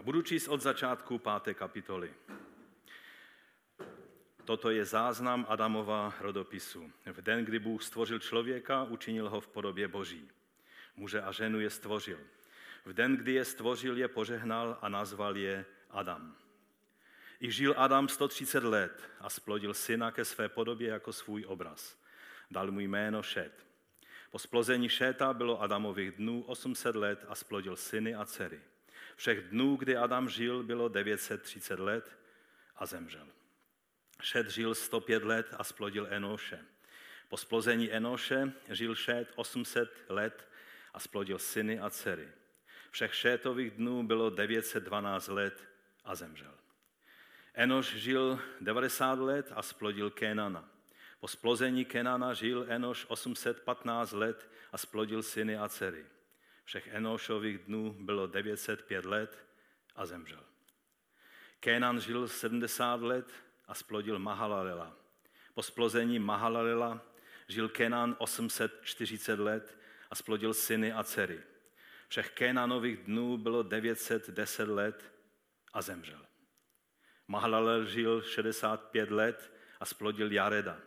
A budu číst od začátku páté kapitoly. Toto je záznam Adamova rodopisu. V den, kdy Bůh stvořil člověka, učinil ho v podobě Boží. Muže a ženu je stvořil. V den, kdy je stvořil, je požehnal a nazval je Adam. I žil Adam 130 let a splodil syna ke své podobě jako svůj obraz. Dal mu jméno Šet. Po splození Šéta bylo Adamových dnů 800 let a splodil syny a dcery. Všech dnů, kdy Adam žil, bylo 930 let a zemřel. Šet žil 105 let a splodil Enoše. Po splození Enoše žil Šet 800 let a splodil syny a dcery. Všech Šétových dnů bylo 912 let a zemřel. Enoš žil 90 let a splodil Kénana. Po splození Kenana žil Enoš 815 let a splodil syny a dcery. Všech Enošových dnů bylo 905 let a zemřel. Kénan žil 70 let a splodil Mahalalela. Po splození Mahalalela žil Kenan 840 let a splodil syny a dcery. Všech Kenanových dnů bylo 910 let a zemřel. Mahalalel žil 65 let a splodil Jareda.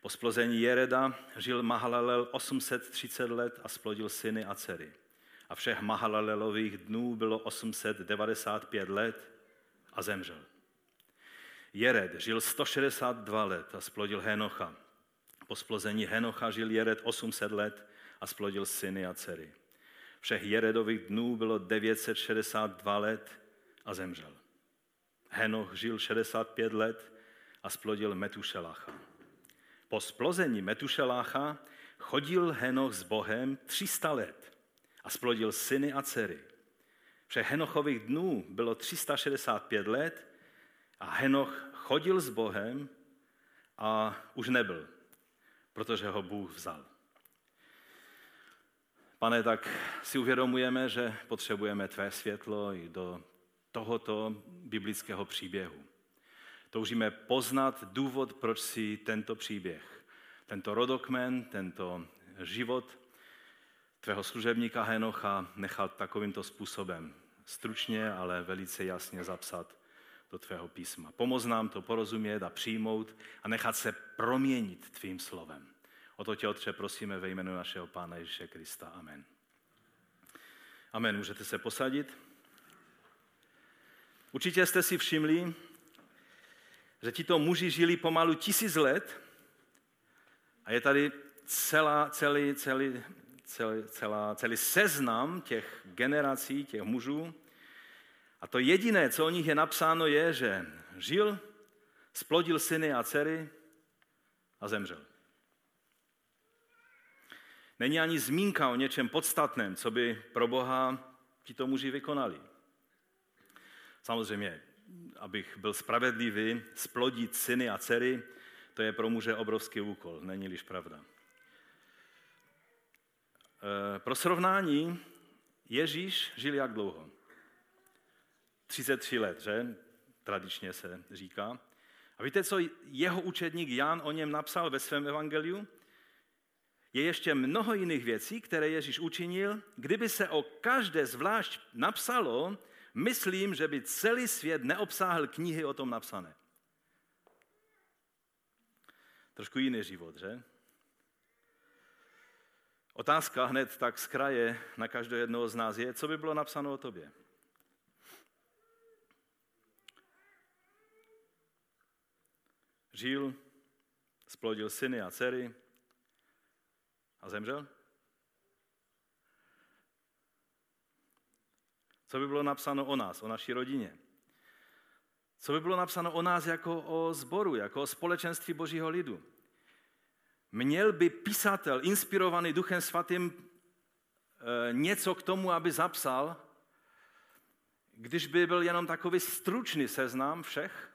Po splození Jereda žil Mahalalel 830 let a splodil syny a dcery. A všech Mahalalelových dnů bylo 895 let a zemřel. Jered žil 162 let a splodil Henocha. Po splození Henocha žil Jered 800 let a splodil syny a dcery. Všech Jeredových dnů bylo 962 let a zemřel. Henoch žil 65 let a splodil Metušelácha. Po splození Metušelácha chodil Henoch s Bohem 300 let a splodil syny a dcery. Všech Henochových dnů bylo 365 let a Henoch chodil s Bohem a už nebyl, protože ho Bůh vzal. Pane, tak si uvědomujeme, že potřebujeme tvé světlo i do tohoto biblického příběhu. Toužíme poznat důvod, proč si tento příběh, tento rodokmen, tento život tvého služebníka Henocha nechal takovýmto způsobem stručně, ale velice jasně zapsat do tvého písma. Pomoz nám to porozumět a přijmout a nechat se proměnit tvým slovem. O to tě, Otče, prosíme ve jménu našeho Pána Ježíše Krista. Amen. Amen. Můžete se posadit. Určitě jste si všimli, že tito muži žili pomalu tisíc let a je tady celá, celý, celý, celý, celá, celý seznam těch generací, těch mužů. A to jediné, co o nich je napsáno, je, že žil, splodil syny a dcery a zemřel. Není ani zmínka o něčem podstatném, co by pro Boha tito muži vykonali. Samozřejmě, abych byl spravedlivý, splodit syny a dcery, to je pro muže obrovský úkol, není-liž pravda. E, pro srovnání, Ježíš žil jak dlouho? 33 let, že? Tradičně se říká. A víte, co jeho učedník Jan o něm napsal ve svém evangeliu? Je ještě mnoho jiných věcí, které Ježíš učinil. Kdyby se o každé zvlášť napsalo, myslím, že by celý svět neobsáhl knihy o tom napsané. Trošku jiný život, že? Otázka hned tak z kraje na každého jednoho z nás je, co by bylo napsáno o tobě. Žil, splodil syny a dcery a zemřel? Co by bylo napsáno o nás, o naší rodině? Co by bylo napsáno o nás jako o zboru, jako o společenství Božího lidu? Měl by písatel, inspirovaný Duchem Svatým, eh, něco k tomu, aby zapsal, když by byl jenom takový stručný seznam všech?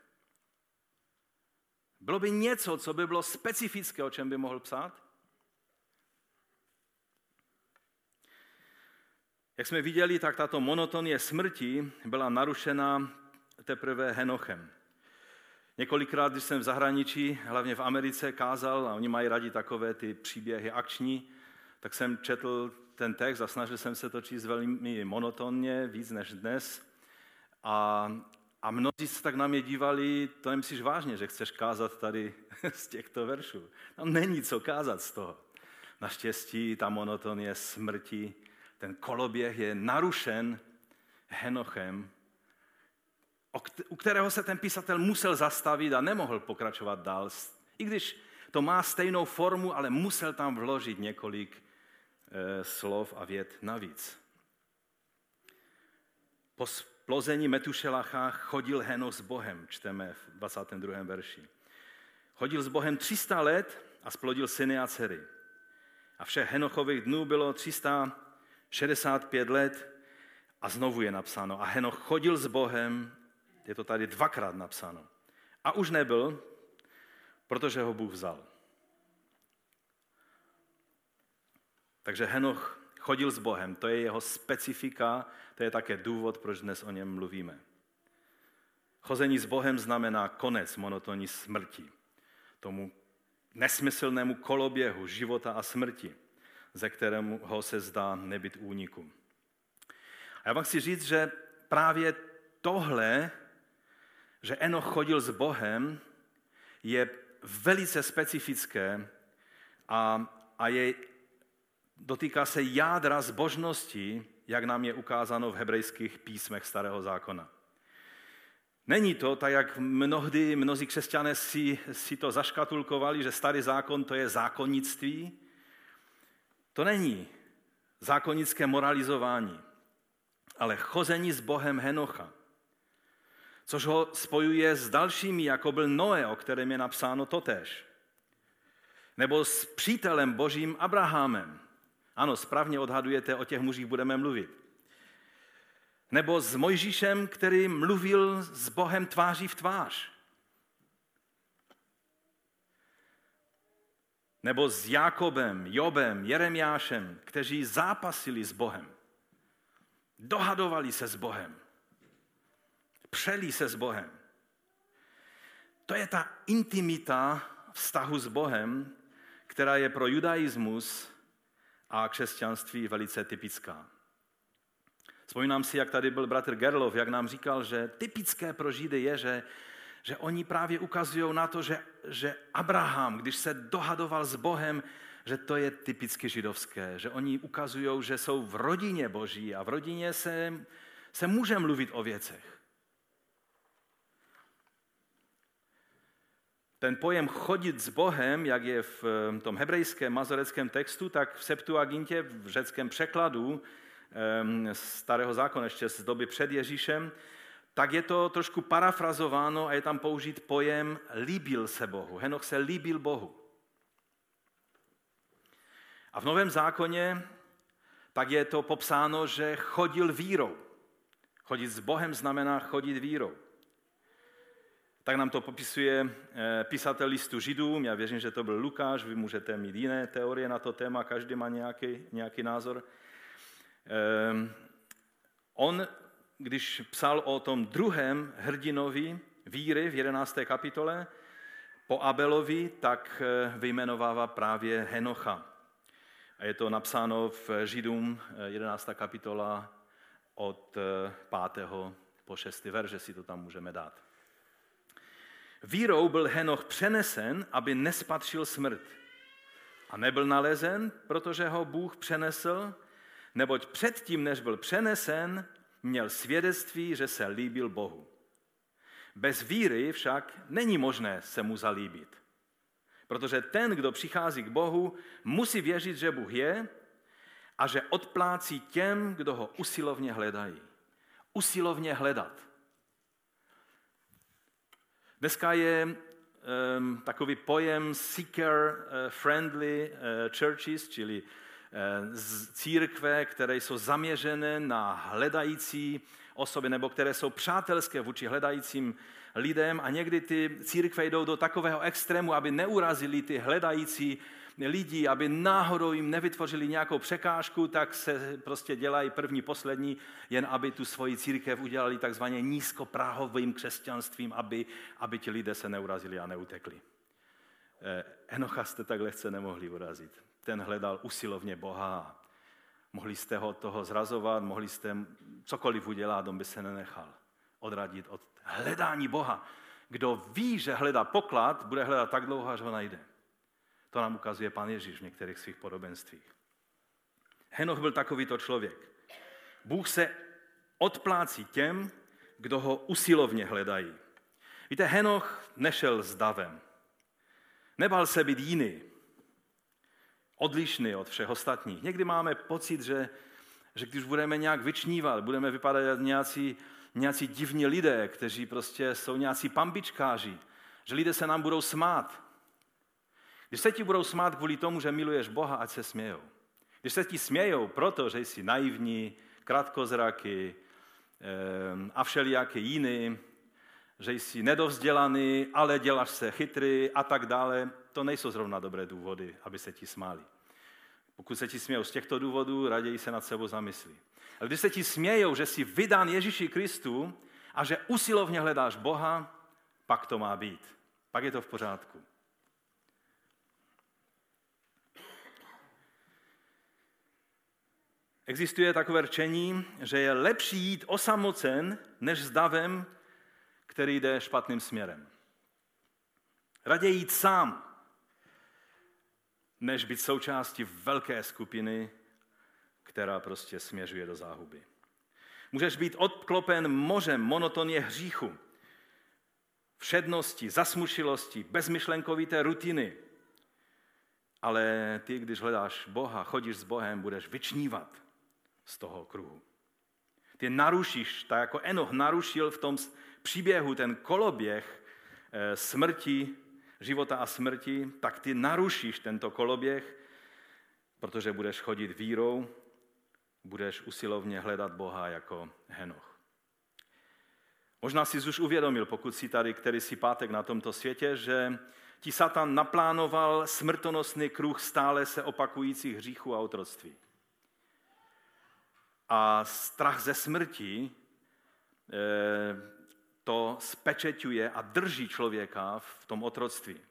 Bylo by něco, co by bylo specifické, o čem by mohl psát? Jak jsme viděli, tak tato monotonie smrti byla narušena teprve Henochem. Několikrát, když jsem v zahraničí, hlavně v Americe, kázal, a oni mají rádi takové ty příběhy akční, tak jsem četl ten text a snažil jsem se to číst velmi monotonně, víc než dnes. A, a mnozí se tak na mě dívali, to nemyslíš vážně, že chceš kázat tady z těchto veršů. Tam není co kázat z toho. Naštěstí ta monotonie smrti, ten koloběh je narušen Henochem, u kterého se ten písatel musel zastavit a nemohl pokračovat dál. I když to má stejnou formu, ale musel tam vložit několik e, slov a vět navíc. Po splození Metušelacha chodil Heno s Bohem, čteme v 22. verši. Chodil s Bohem 300 let a splodil syny a dcery. A všech Henochových dnů bylo 365 let a znovu je napsáno. A Henoch chodil s Bohem, je to tady dvakrát napsáno. A už nebyl, protože ho Bůh vzal. Takže Henoch chodil s Bohem, to je jeho specifika, to je také důvod, proč dnes o něm mluvíme. Chození s Bohem znamená konec monotonní smrti, tomu nesmyslnému koloběhu života a smrti, ze kterého ho se zdá nebyt úniku. A já vám chci říct, že právě tohle, že Enoch chodil s Bohem, je velice specifické a, a je, dotýká se jádra zbožnosti, jak nám je ukázáno v hebrejských písmech Starého zákona. Není to tak, jak mnohdy mnozí křesťané si, si to zaškatulkovali, že starý zákon to je zákonnictví. To není zákonické moralizování, ale chození s Bohem Henocha, což ho spojuje s dalšími, jako byl Noé, o kterém je napsáno totéž. Nebo s přítelem božím Abrahamem. Ano, správně odhadujete, o těch mužích budeme mluvit. Nebo s Mojžíšem, který mluvil s Bohem tváří v tvář. Nebo s Jakobem, Jobem, Jeremiášem, kteří zápasili s Bohem. Dohadovali se s Bohem. Přeli se s Bohem. To je ta intimita vztahu s Bohem, která je pro judaismus a křesťanství velice typická. Vzpomínám si, jak tady byl bratr Gerlov, jak nám říkal, že typické pro Židy je, že, že oni právě ukazují na to, že, že Abraham, když se dohadoval s Bohem, že to je typicky židovské, že oni ukazují, že jsou v rodině Boží a v rodině se, se může mluvit o věcech. Ten pojem chodit s Bohem, jak je v tom hebrejském mazoreckém textu, tak v Septuagintě, v řeckém překladu starého zákona, ještě z doby před Ježíšem, tak je to trošku parafrazováno a je tam použít pojem líbil se Bohu. Henoch se líbil Bohu. A v Novém zákoně tak je to popsáno, že chodil vírou. Chodit s Bohem znamená chodit vírou. Tak nám to popisuje eh, písatel listu Židům. Já věřím, že to byl Lukáš, vy můžete mít jiné teorie na to téma, každý má nějaký, nějaký názor. Ehm, on, když psal o tom druhém hrdinovi víry v 11. kapitole, po Abelovi, tak eh, vyjmenovává právě Henocha. A je to napsáno v Židům 11. Eh, kapitola od 5. Eh, po 6. verže si to tam můžeme dát. Vírou byl Henoch přenesen, aby nespatřil smrt. A nebyl nalezen, protože ho Bůh přenesl, neboť předtím, než byl přenesen, měl svědectví, že se líbil Bohu. Bez víry však není možné se mu zalíbit. Protože ten, kdo přichází k Bohu, musí věřit, že Bůh je a že odplácí těm, kdo ho usilovně hledají. Usilovně hledat. Dneska je um, takový pojem seeker-friendly uh, churches, čili církve, které jsou zaměřené na hledající osoby, nebo které jsou přátelské vůči hledajícím lidem a někdy ty církve jdou do takového extrému, aby neurazili ty hledající lidi, aby náhodou jim nevytvořili nějakou překážku, tak se prostě dělají první, poslední, jen aby tu svoji církev udělali takzvaně nízkopráhovým křesťanstvím, aby, aby ti lidé se neurazili a neutekli. Eh, Enocha jste tak lehce nemohli urazit. Ten hledal usilovně Boha. Mohli jste ho toho zrazovat, mohli jste cokoliv udělat, on by se nenechal odradit od hledání Boha. Kdo ví, že hledá poklad, bude hledat tak dlouho, až ho najde. To nám ukazuje pan Ježíš v některých svých podobenstvích. Henoch byl takovýto člověk. Bůh se odplácí těm, kdo ho usilovně hledají. Víte, Henoch nešel s davem. Nebal se být jiný, odlišný od všech ostatních. Někdy máme pocit, že, že když budeme nějak vyčnívat, budeme vypadat jako nějací, nějací divní lidé, kteří prostě jsou nějací pambičkáři, že lidé se nám budou smát. Když se ti budou smát kvůli tomu, že miluješ Boha, ať se smějou. Když se ti smějou proto, že jsi naivní, krátkozraky ehm, a všelijaké jiný, že jsi nedovzdělaný, ale děláš se chytrý a tak dále, to nejsou zrovna dobré důvody, aby se ti smáli. Pokud se ti smějou z těchto důvodů, raději se nad sebou zamyslí. Ale když se ti smějou, že jsi vydán Ježíši Kristu a že usilovně hledáš Boha, pak to má být. Pak je to v pořádku. Existuje takové řečení, že je lepší jít osamocen, než s davem, který jde špatným směrem. Raději jít sám, než být součástí velké skupiny, která prostě směřuje do záhuby. Můžeš být odklopen mořem monotonie hříchu, všednosti, zasmušilosti, bezmyšlenkovité rutiny. Ale ty, když hledáš Boha, chodíš s Bohem, budeš vyčnívat z toho kruhu. Ty narušíš, tak jako Enoch narušil v tom příběhu ten koloběh eh, smrti, života a smrti, tak ty narušíš tento koloběh, protože budeš chodit vírou, budeš usilovně hledat Boha jako Henoch. Možná jsi už uvědomil, pokud jsi tady který si pátek na tomto světě, že ti Satan naplánoval smrtonosný kruh stále se opakujících hříchů a otroctví. A strach ze smrti eh, to spečeťuje a drží člověka v tom otroctví.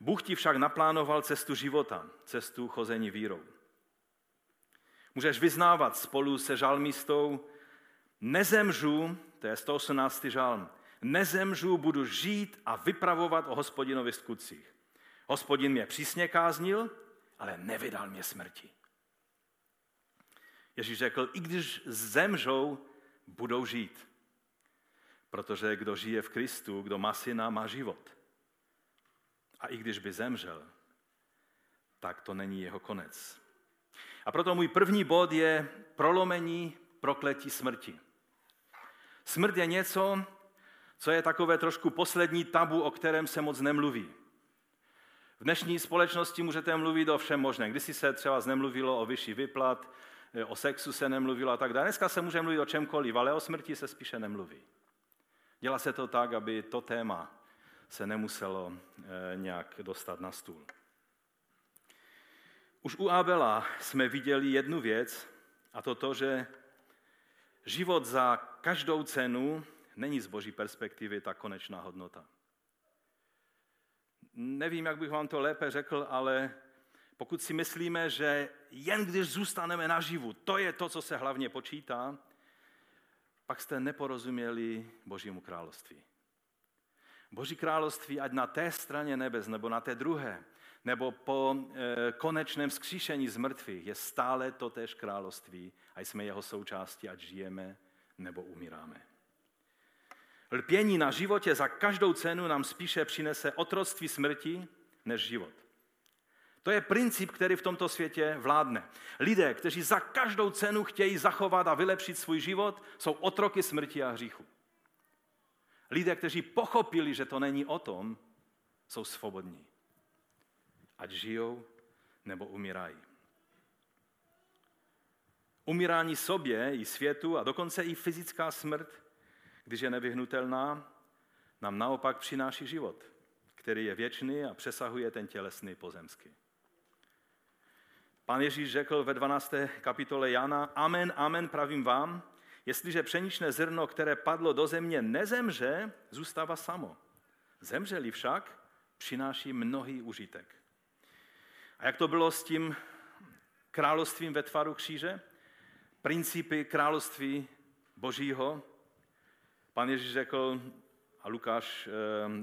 Bůh ti však naplánoval cestu života, cestu chození vírou. Můžeš vyznávat spolu se žalmistou, nezemřu, to je 118. žalm, nezemřu, budu žít a vypravovat o hospodinovi skutcích. Hospodin mě přísně káznil, ale nevydal mě smrti. Ježíš řekl, i když zemřou, budou žít. Protože kdo žije v Kristu, kdo má syna, má život. A i když by zemřel, tak to není jeho konec. A proto můj první bod je prolomení prokletí smrti. Smrt je něco, co je takové trošku poslední tabu, o kterém se moc nemluví. V dnešní společnosti můžete mluvit o všem možném. Kdysi se třeba nemluvilo o vyšší vyplat, o sexu se nemluvilo a tak dále. Dneska se může mluvit o čemkoliv, ale o smrti se spíše nemluví. Dělá se to tak, aby to téma se nemuselo eh, nějak dostat na stůl. Už u Abela jsme viděli jednu věc, a to to, že život za každou cenu není z boží perspektivy ta konečná hodnota. Nevím, jak bych vám to lépe řekl, ale pokud si myslíme, že jen když zůstaneme naživu, to je to, co se hlavně počítá, pak jste neporozuměli Božímu království. Boží království, ať na té straně nebes nebo na té druhé, nebo po e, konečném vzkříšení z mrtvých, je stále totéž království a jsme jeho součástí, ať žijeme nebo umíráme. Lpění na životě za každou cenu nám spíše přinese otroctví smrti než život. To je princip, který v tomto světě vládne. Lidé, kteří za každou cenu chtějí zachovat a vylepšit svůj život, jsou otroky smrti a hříchu. Lidé, kteří pochopili, že to není o tom, jsou svobodní. Ať žijou nebo umírají. Umírání sobě i světu a dokonce i fyzická smrt, když je nevyhnutelná, nám naopak přináší život, který je věčný a přesahuje ten tělesný pozemský. Pán Ježíš řekl ve 12. kapitole Jana, amen, amen, pravím vám, jestliže pšeničné zrno, které padlo do země, nezemře, zůstává samo. Zemřeli však, přináší mnohý užitek. A jak to bylo s tím královstvím ve tvaru kříže? Principy království božího. Pan Ježíš řekl, a Lukáš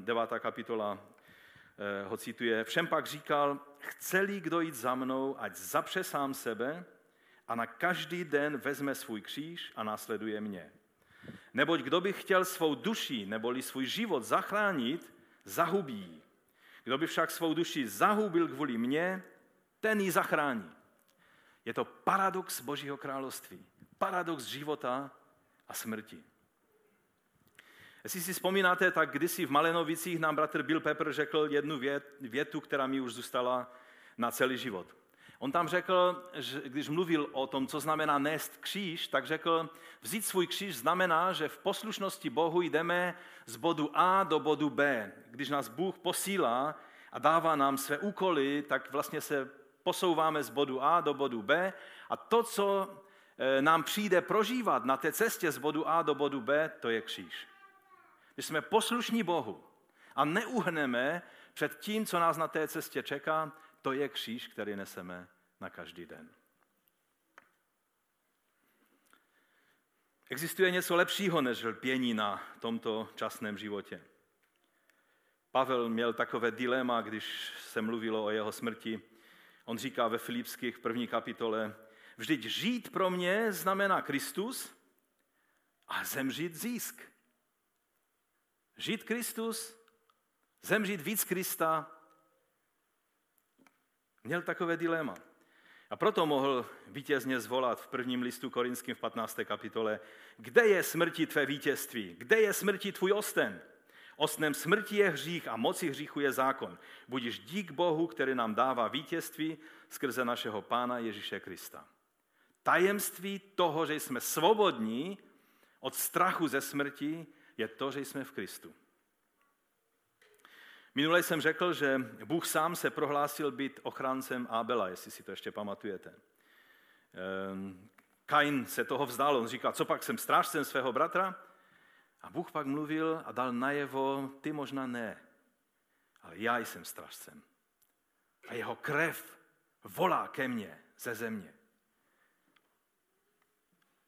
9. kapitola ho cituje, všem pak říkal, chce-li kdo jít za mnou, ať zapře sám sebe a na každý den vezme svůj kříž a následuje mě. Neboť kdo by chtěl svou duši neboli svůj život zachránit, zahubí. Kdo by však svou duši zahubil kvůli mně, ten ji zachrání. Je to paradox Božího království. Paradox života a smrti. Jestli si vzpomínáte, tak kdysi v Malenovicích nám bratr Bill Pepper řekl jednu větu, která mi už zůstala na celý život. On tam řekl, že když mluvil o tom, co znamená nést kříž, tak řekl, vzít svůj kříž znamená, že v poslušnosti Bohu jdeme z bodu A do bodu B. Když nás Bůh posílá a dává nám své úkoly, tak vlastně se posouváme z bodu A do bodu B a to, co e, nám přijde prožívat na té cestě z bodu A do bodu B, to je kříž. Když jsme poslušní Bohu a neuhneme před tím, co nás na té cestě čeká, to je kříž, který neseme na každý den. Existuje něco lepšího než lpění na tomto časném životě. Pavel měl takové dilema, když se mluvilo o jeho smrti. On říká ve Filipských první kapitole, vždyť žít pro mě znamená Kristus a zemřít zisk. Žít Kristus, zemřít víc Krista, Měl takové dilema. A proto mohl vítězně zvolat v prvním listu korinským v 15. kapitole, kde je smrti tvé vítězství, kde je smrti tvůj osten? Ostnem smrti je hřích a moci hříchu je zákon. Budíš dík Bohu, který nám dává vítězství skrze našeho Pána Ježíše Krista. Tajemství toho, že jsme svobodní od strachu ze smrti, je to, že jsme v Kristu. Minule jsem řekl, že Bůh sám se prohlásil být ochráncem Abela, jestli si to ještě pamatujete. Ehm, Kain se toho vzdal, on říkal, co pak jsem strážcem svého bratra? A Bůh pak mluvil a dal najevo, ty možná ne, ale já jsem strážcem. A jeho krev volá ke mně ze země.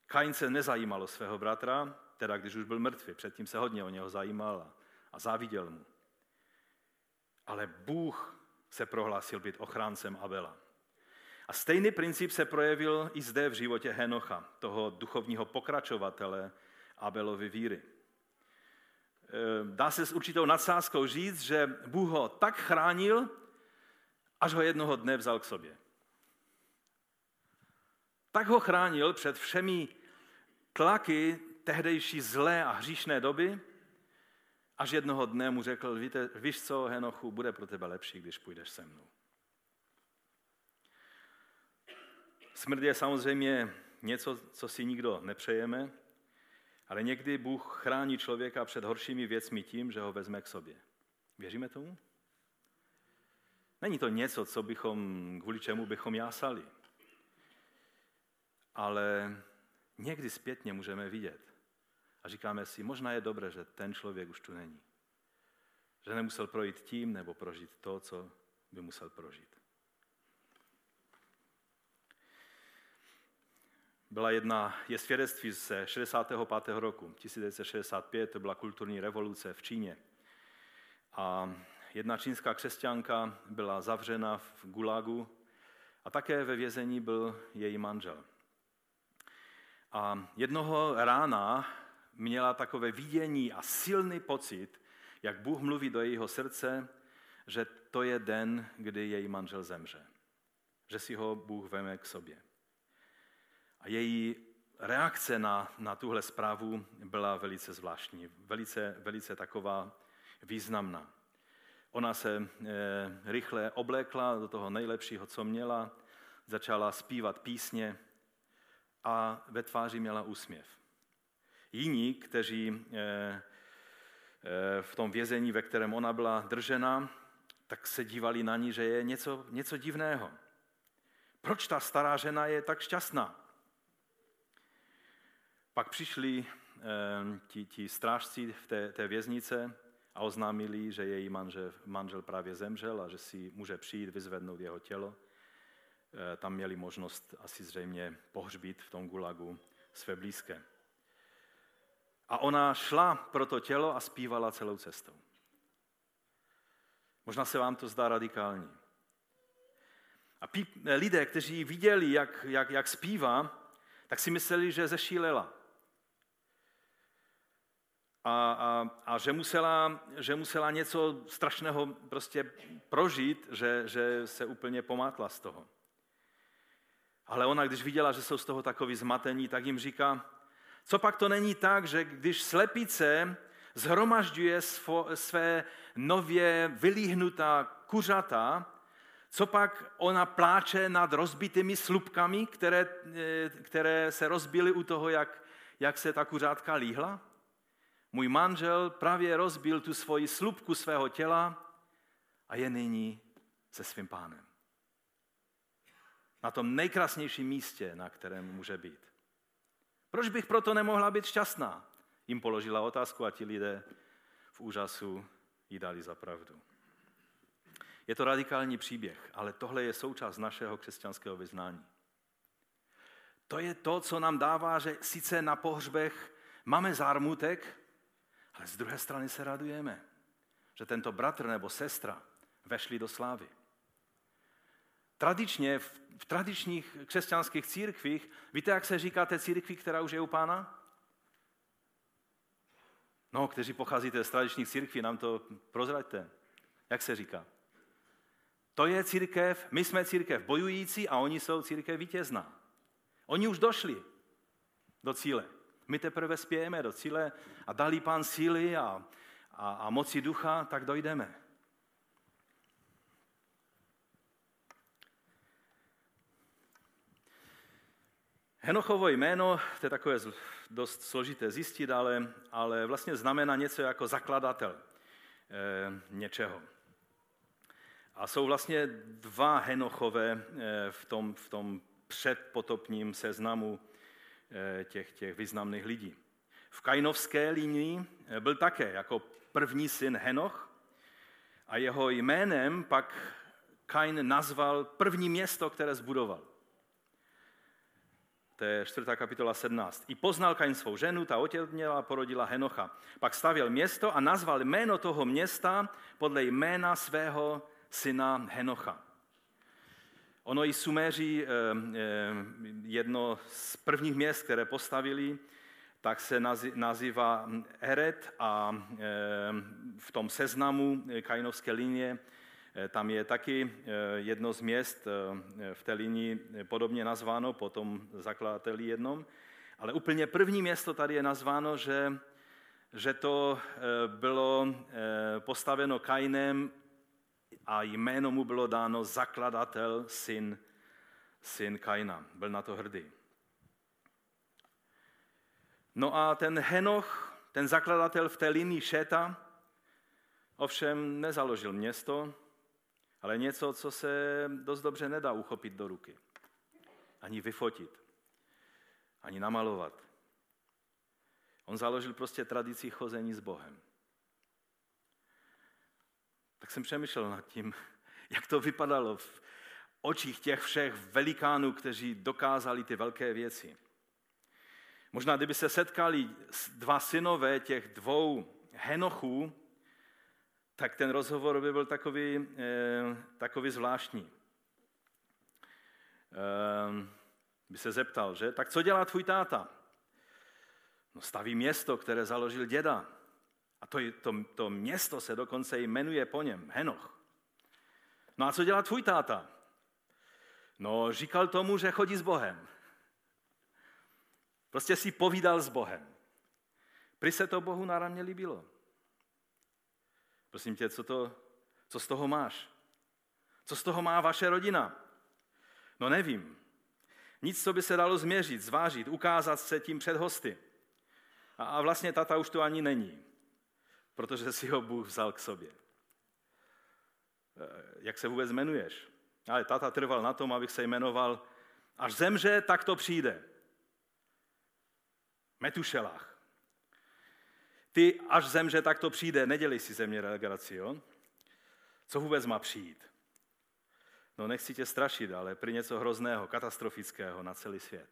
Kain se nezajímal o svého bratra, teda když už byl mrtvý, předtím se hodně o něho zajímal a záviděl mu ale Bůh se prohlásil být ochráncem Abela. A stejný princip se projevil i zde v životě Henocha, toho duchovního pokračovatele Abelovy víry. E, dá se s určitou nadsázkou říct, že Bůh ho tak chránil, až ho jednoho dne vzal k sobě. Tak ho chránil před všemi tlaky tehdejší zlé a hříšné doby, Až jednoho dne mu řekl, víte, víš co, Henochu, bude pro tebe lepší, když půjdeš se mnou. Smrt je samozřejmě něco, co si nikdo nepřejeme, ale někdy Bůh chrání člověka před horšími věcmi tím, že ho vezme k sobě. Věříme tomu? Není to něco, co bychom, kvůli čemu bychom jásali. Ale někdy zpětně můžeme vidět, a říkáme si, možná je dobré, že ten člověk už tu není. Že nemusel projít tím nebo prožít to, co by musel prožít. Byla jedna, je svědectví ze 65. roku, 1965, to byla kulturní revoluce v Číně. A jedna čínská křesťanka byla zavřena v Gulagu a také ve vězení byl její manžel. A jednoho rána měla takové vidění a silný pocit, jak Bůh mluví do jejího srdce, že to je den, kdy její manžel zemře. Že si ho Bůh veme k sobě. A její reakce na, na tuhle zprávu byla velice zvláštní, velice, velice taková významná. Ona se e, rychle oblékla do toho nejlepšího, co měla, začala zpívat písně a ve tváři měla úsměv. Jiní, kteří eh, eh, v tom vězení, ve kterém ona byla držena, tak se dívali na ní, že je něco, něco divného. Proč ta stará žena je tak šťastná? Pak přišli eh, ti, ti strážci v té, té věznice a oznámili, že její manžel, manžel právě zemřel a že si může přijít vyzvednout jeho tělo. Tam měli možnost asi zřejmě pohřbít v tom gulagu své blízké. A ona šla pro to tělo a zpívala celou cestou. Možná se vám to zdá radikální. A pí, lidé, kteří viděli, jak, jak, jak zpívá, tak si mysleli, že zešílela. A, a, a že, musela, že musela něco strašného prostě prožít, že, že se úplně pomátla z toho. Ale ona, když viděla, že jsou z toho takový zmatení, tak jim říká, co pak to není tak, že když slepice zhromažďuje své nově vylíhnutá kuřata, co pak ona pláče nad rozbitými slupkami, které, eh, které se rozbily u toho, jak, jak se ta kuřátka líhla? Můj manžel právě rozbil tu svoji slupku svého těla a je nyní se svým pánem. Na tom nejkrásnějším místě, na kterém může být. Proč bych proto nemohla být šťastná? Jim položila otázku a ti lidé v úžasu jí dali za pravdu. Je to radikální příběh, ale tohle je součást našeho křesťanského vyznání. To je to, co nám dává, že sice na pohřbech máme zármutek, ale z druhé strany se radujeme, že tento bratr nebo sestra vešli do slávy. Tradičně, v, v tradičních křesťanských církvích, víte, jak se říká té církvi, která už je u pána? No, kteří pocházíte z tradičních církví, nám to prozraďte. Jak se říká? To je církev, my jsme církev bojující a oni jsou církev vítězná. Oni už došli do cíle. My teprve spějeme do cíle a dali pán síly a, a, a moci ducha, tak dojdeme. Henochovo jméno, to je takové dost složité zjistit, ale, ale vlastně znamená něco jako zakladatel e, něčeho. A jsou vlastně dva Henochové e, v tom, v tom předpotopním seznamu e, těch, těch významných lidí. V Kainovské linii byl také jako první syn Henoch a jeho jménem pak Kain nazval první město, které zbudoval. To je 4. kapitola 17. I poznal Kain svou ženu, ta otěhněla a porodila Henocha. Pak stavěl město a nazval jméno toho města podle jména svého syna Henocha. Ono i Suméři, eh, eh, jedno z prvních měst, které postavili, tak se nazývá Eret a eh, v tom seznamu kainovské linie tam je taky eh, jedno z měst eh, v té linii podobně nazváno, potom zakladateli jednom. Ale úplně první město tady je nazváno, že, že to bylo postaveno Kainem a jméno mu bylo dáno zakladatel, syn, syn Kaina. Byl na to hrdý. No a ten Henoch, ten zakladatel v té linii Šeta, ovšem nezaložil město, ale něco, co se dost dobře nedá uchopit do ruky. Ani vyfotit. Ani namalovat. On založil prostě tradici chození s Bohem. Tak jsem přemýšlel nad tím, jak to vypadalo v očích těch všech velikánů, kteří dokázali ty velké věci. Možná, kdyby se setkali dva synové těch dvou Henochů, tak ten rozhovor by byl takový, eh, takový zvláštní. Eh, by se zeptal, že? Tak co dělá tvůj táta? No staví město, které založil děda. A to, to, to město se dokonce jmenuje po něm, Henoch. No a co dělá tvůj táta? No říkal tomu, že chodí s Bohem. Prostě si povídal s Bohem. Prý se to Bohu náramně líbilo. Prosím tě, co, to, co z toho máš? Co z toho má vaše rodina? No nevím. Nic, co by se dalo změřit, zvážit, ukázat se tím před hosty. A, a vlastně tata už tu ani není, protože si ho Bůh vzal k sobě. E, jak se vůbec jmenuješ? Ale tata trval na tom, abych se jmenoval, až zemře, tak to přijde. Metušelách. Ty, až zemře, tak to přijde. Nedělej si země relegaci, jo? Co vůbec má přijít? No nechci tě strašit, ale při něco hrozného, katastrofického na celý svět.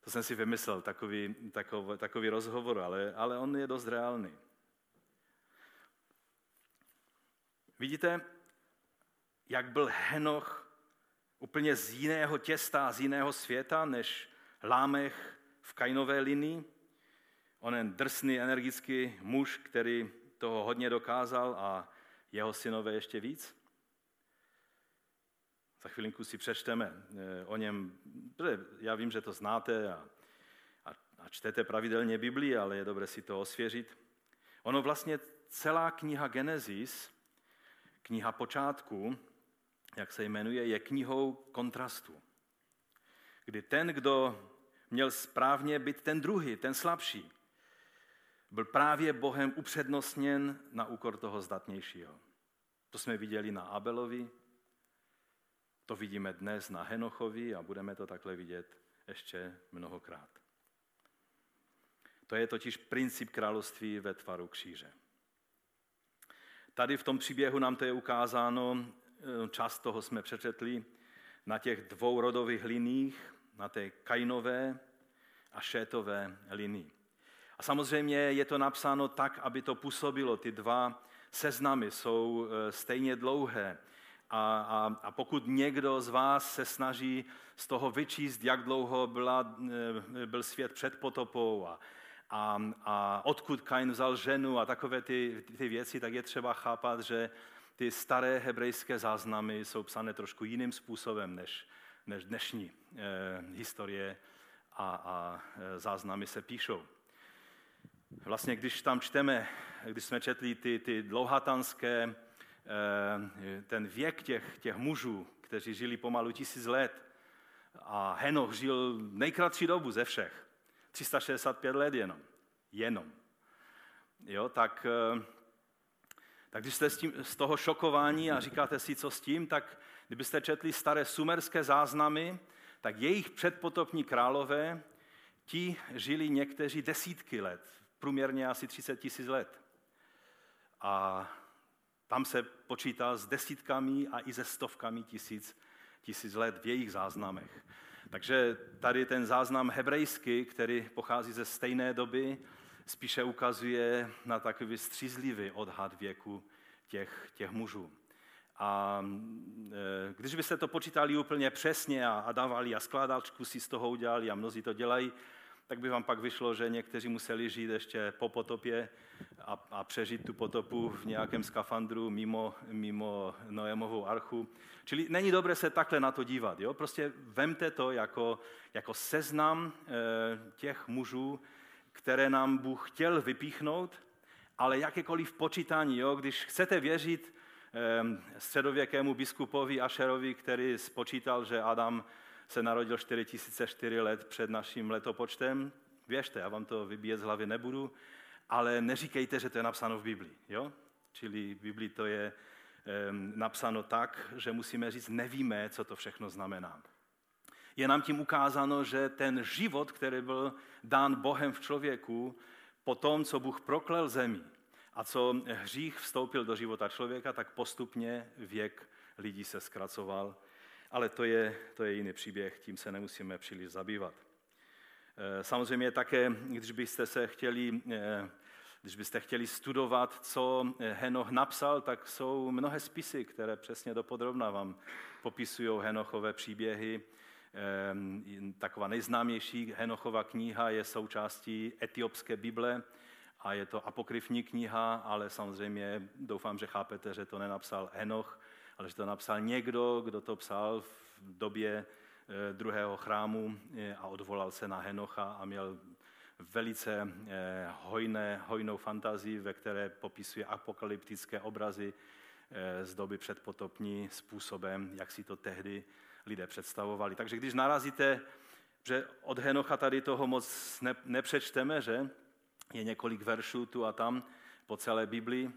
To jsem si vymyslel, takový, takový, takový rozhovor, ale, ale on je dost reálný. Vidíte, jak byl Henoch úplně z jiného těsta, z jiného světa, než Lámech v Kainové linii? Onen drsný, energický muž, který toho hodně dokázal a jeho synové ještě víc? Za chvilinku si přečteme eh, o něm, já vím, že to znáte a, a, a čtete pravidelně Biblii, ale je dobré si to osvěžit. Ono vlastně celá kniha Genesis, kniha počátku, jak se jmenuje, je knihou kontrastu. Kdy ten, kdo měl správně být ten druhý, ten slabší, byl právě Bohem upřednostněn na úkor toho zdatnějšího. To jsme viděli na Abelovi, to vidíme dnes na Henochovi a budeme to takhle vidět ještě mnohokrát. To je totiž princip království ve tvaru kříže. Tady v tom příběhu nám to je ukázáno, eh, část toho jsme přečetli, na těch dvou rodových liních, na té Kainové a Šétové linii. A samozřejmě je to napsáno tak, aby to působilo. Ty dva seznamy jsou eh, stejně dlouhé. A, a, a pokud někdo z vás se snaží z toho vyčíst, jak dlouho byla, eh, byl svět před potopou a, a, a odkud Kain vzal ženu a takové ty, ty věci, tak je třeba chápat, že ty staré hebrejské záznamy jsou psané trošku jiným způsobem než, než dnešní eh, historie a, a eh, záznamy se píšou. Vlastně, když tam čteme, když jsme četli ty, ty dlouhatanské, eh, ten věk těch, těch mužů, kteří žili pomalu tisíc let, a Henoch žil nejkratší dobu ze všech, 365 let jenom. Jenom. Jo, tak, eh, tak když jste z, tím, z toho šokování a říkáte si, co s tím, tak kdybyste četli staré sumerské záznamy, tak jejich předpotopní králové, ti žili někteří desítky let, průměrně asi 30 tisíc let. A tam se počítá s desítkami a i se stovkami tisíc, tisíc let v jejich záznamech. Takže tady ten záznam hebrejský, který pochází ze stejné doby, spíše ukazuje na takový střízlivý odhad věku těch, těch mužů. A e, když byste to počítali úplně přesně a, a dávali a skládačku si z toho udělali a mnozí to dělají, tak by vám pak vyšlo, že někteří museli žít ještě po potopě a, a přežít tu potopu v nějakém skafandru mimo, mimo Noémovou archu. Čili není dobré se takhle na to dívat. Jo? Prostě vemte to jako, jako seznam e, těch mužů, které nám Bůh chtěl vypíchnout, ale jakékoliv počítání, jo? když chcete věřit e, středověkému biskupovi Ašerovi, který spočítal, že Adam se narodil 4004 let před naším letopočtem. Věřte, já vám to vybíjet z hlavy nebudu, ale neříkejte, že to je napsáno v Biblii. Jo? Čili v Biblii to je um, napsáno tak, že musíme říct, nevíme, co to všechno znamená. Je nám tím ukázáno, že ten život, který byl dán Bohem v člověku, po tom, co Bůh proklel zemi a co hřích vstoupil do života člověka, tak postupně věk lidí se zkracoval ale to je, to je jiný příběh, tím se nemusíme příliš zabývat. Eh, samozřejmě také, když byste se chtěli, eh, když byste chtěli studovat, co Henoch napsal, tak jsou mnohé spisy, které přesně dopodrobna vám popisují Henochové příběhy. Eh, taková nejznámější Henochova kniha je součástí etiopské Bible a je to apokryfní kniha, ale samozřejmě doufám, že chápete, že to nenapsal Henoch, ale že to napsal někdo, kdo to psal v době eh, druhého chrámu eh, a odvolal se na Henocha a měl velice eh, hojné, hojnou fantazii, ve které popisuje apokalyptické obrazy z doby předpotopní způsobem, jak si to tehdy lidé představovali. Takže když narazíte, že od Henocha tady toho moc nepřečteme, že je několik veršů tu a tam po celé Biblii,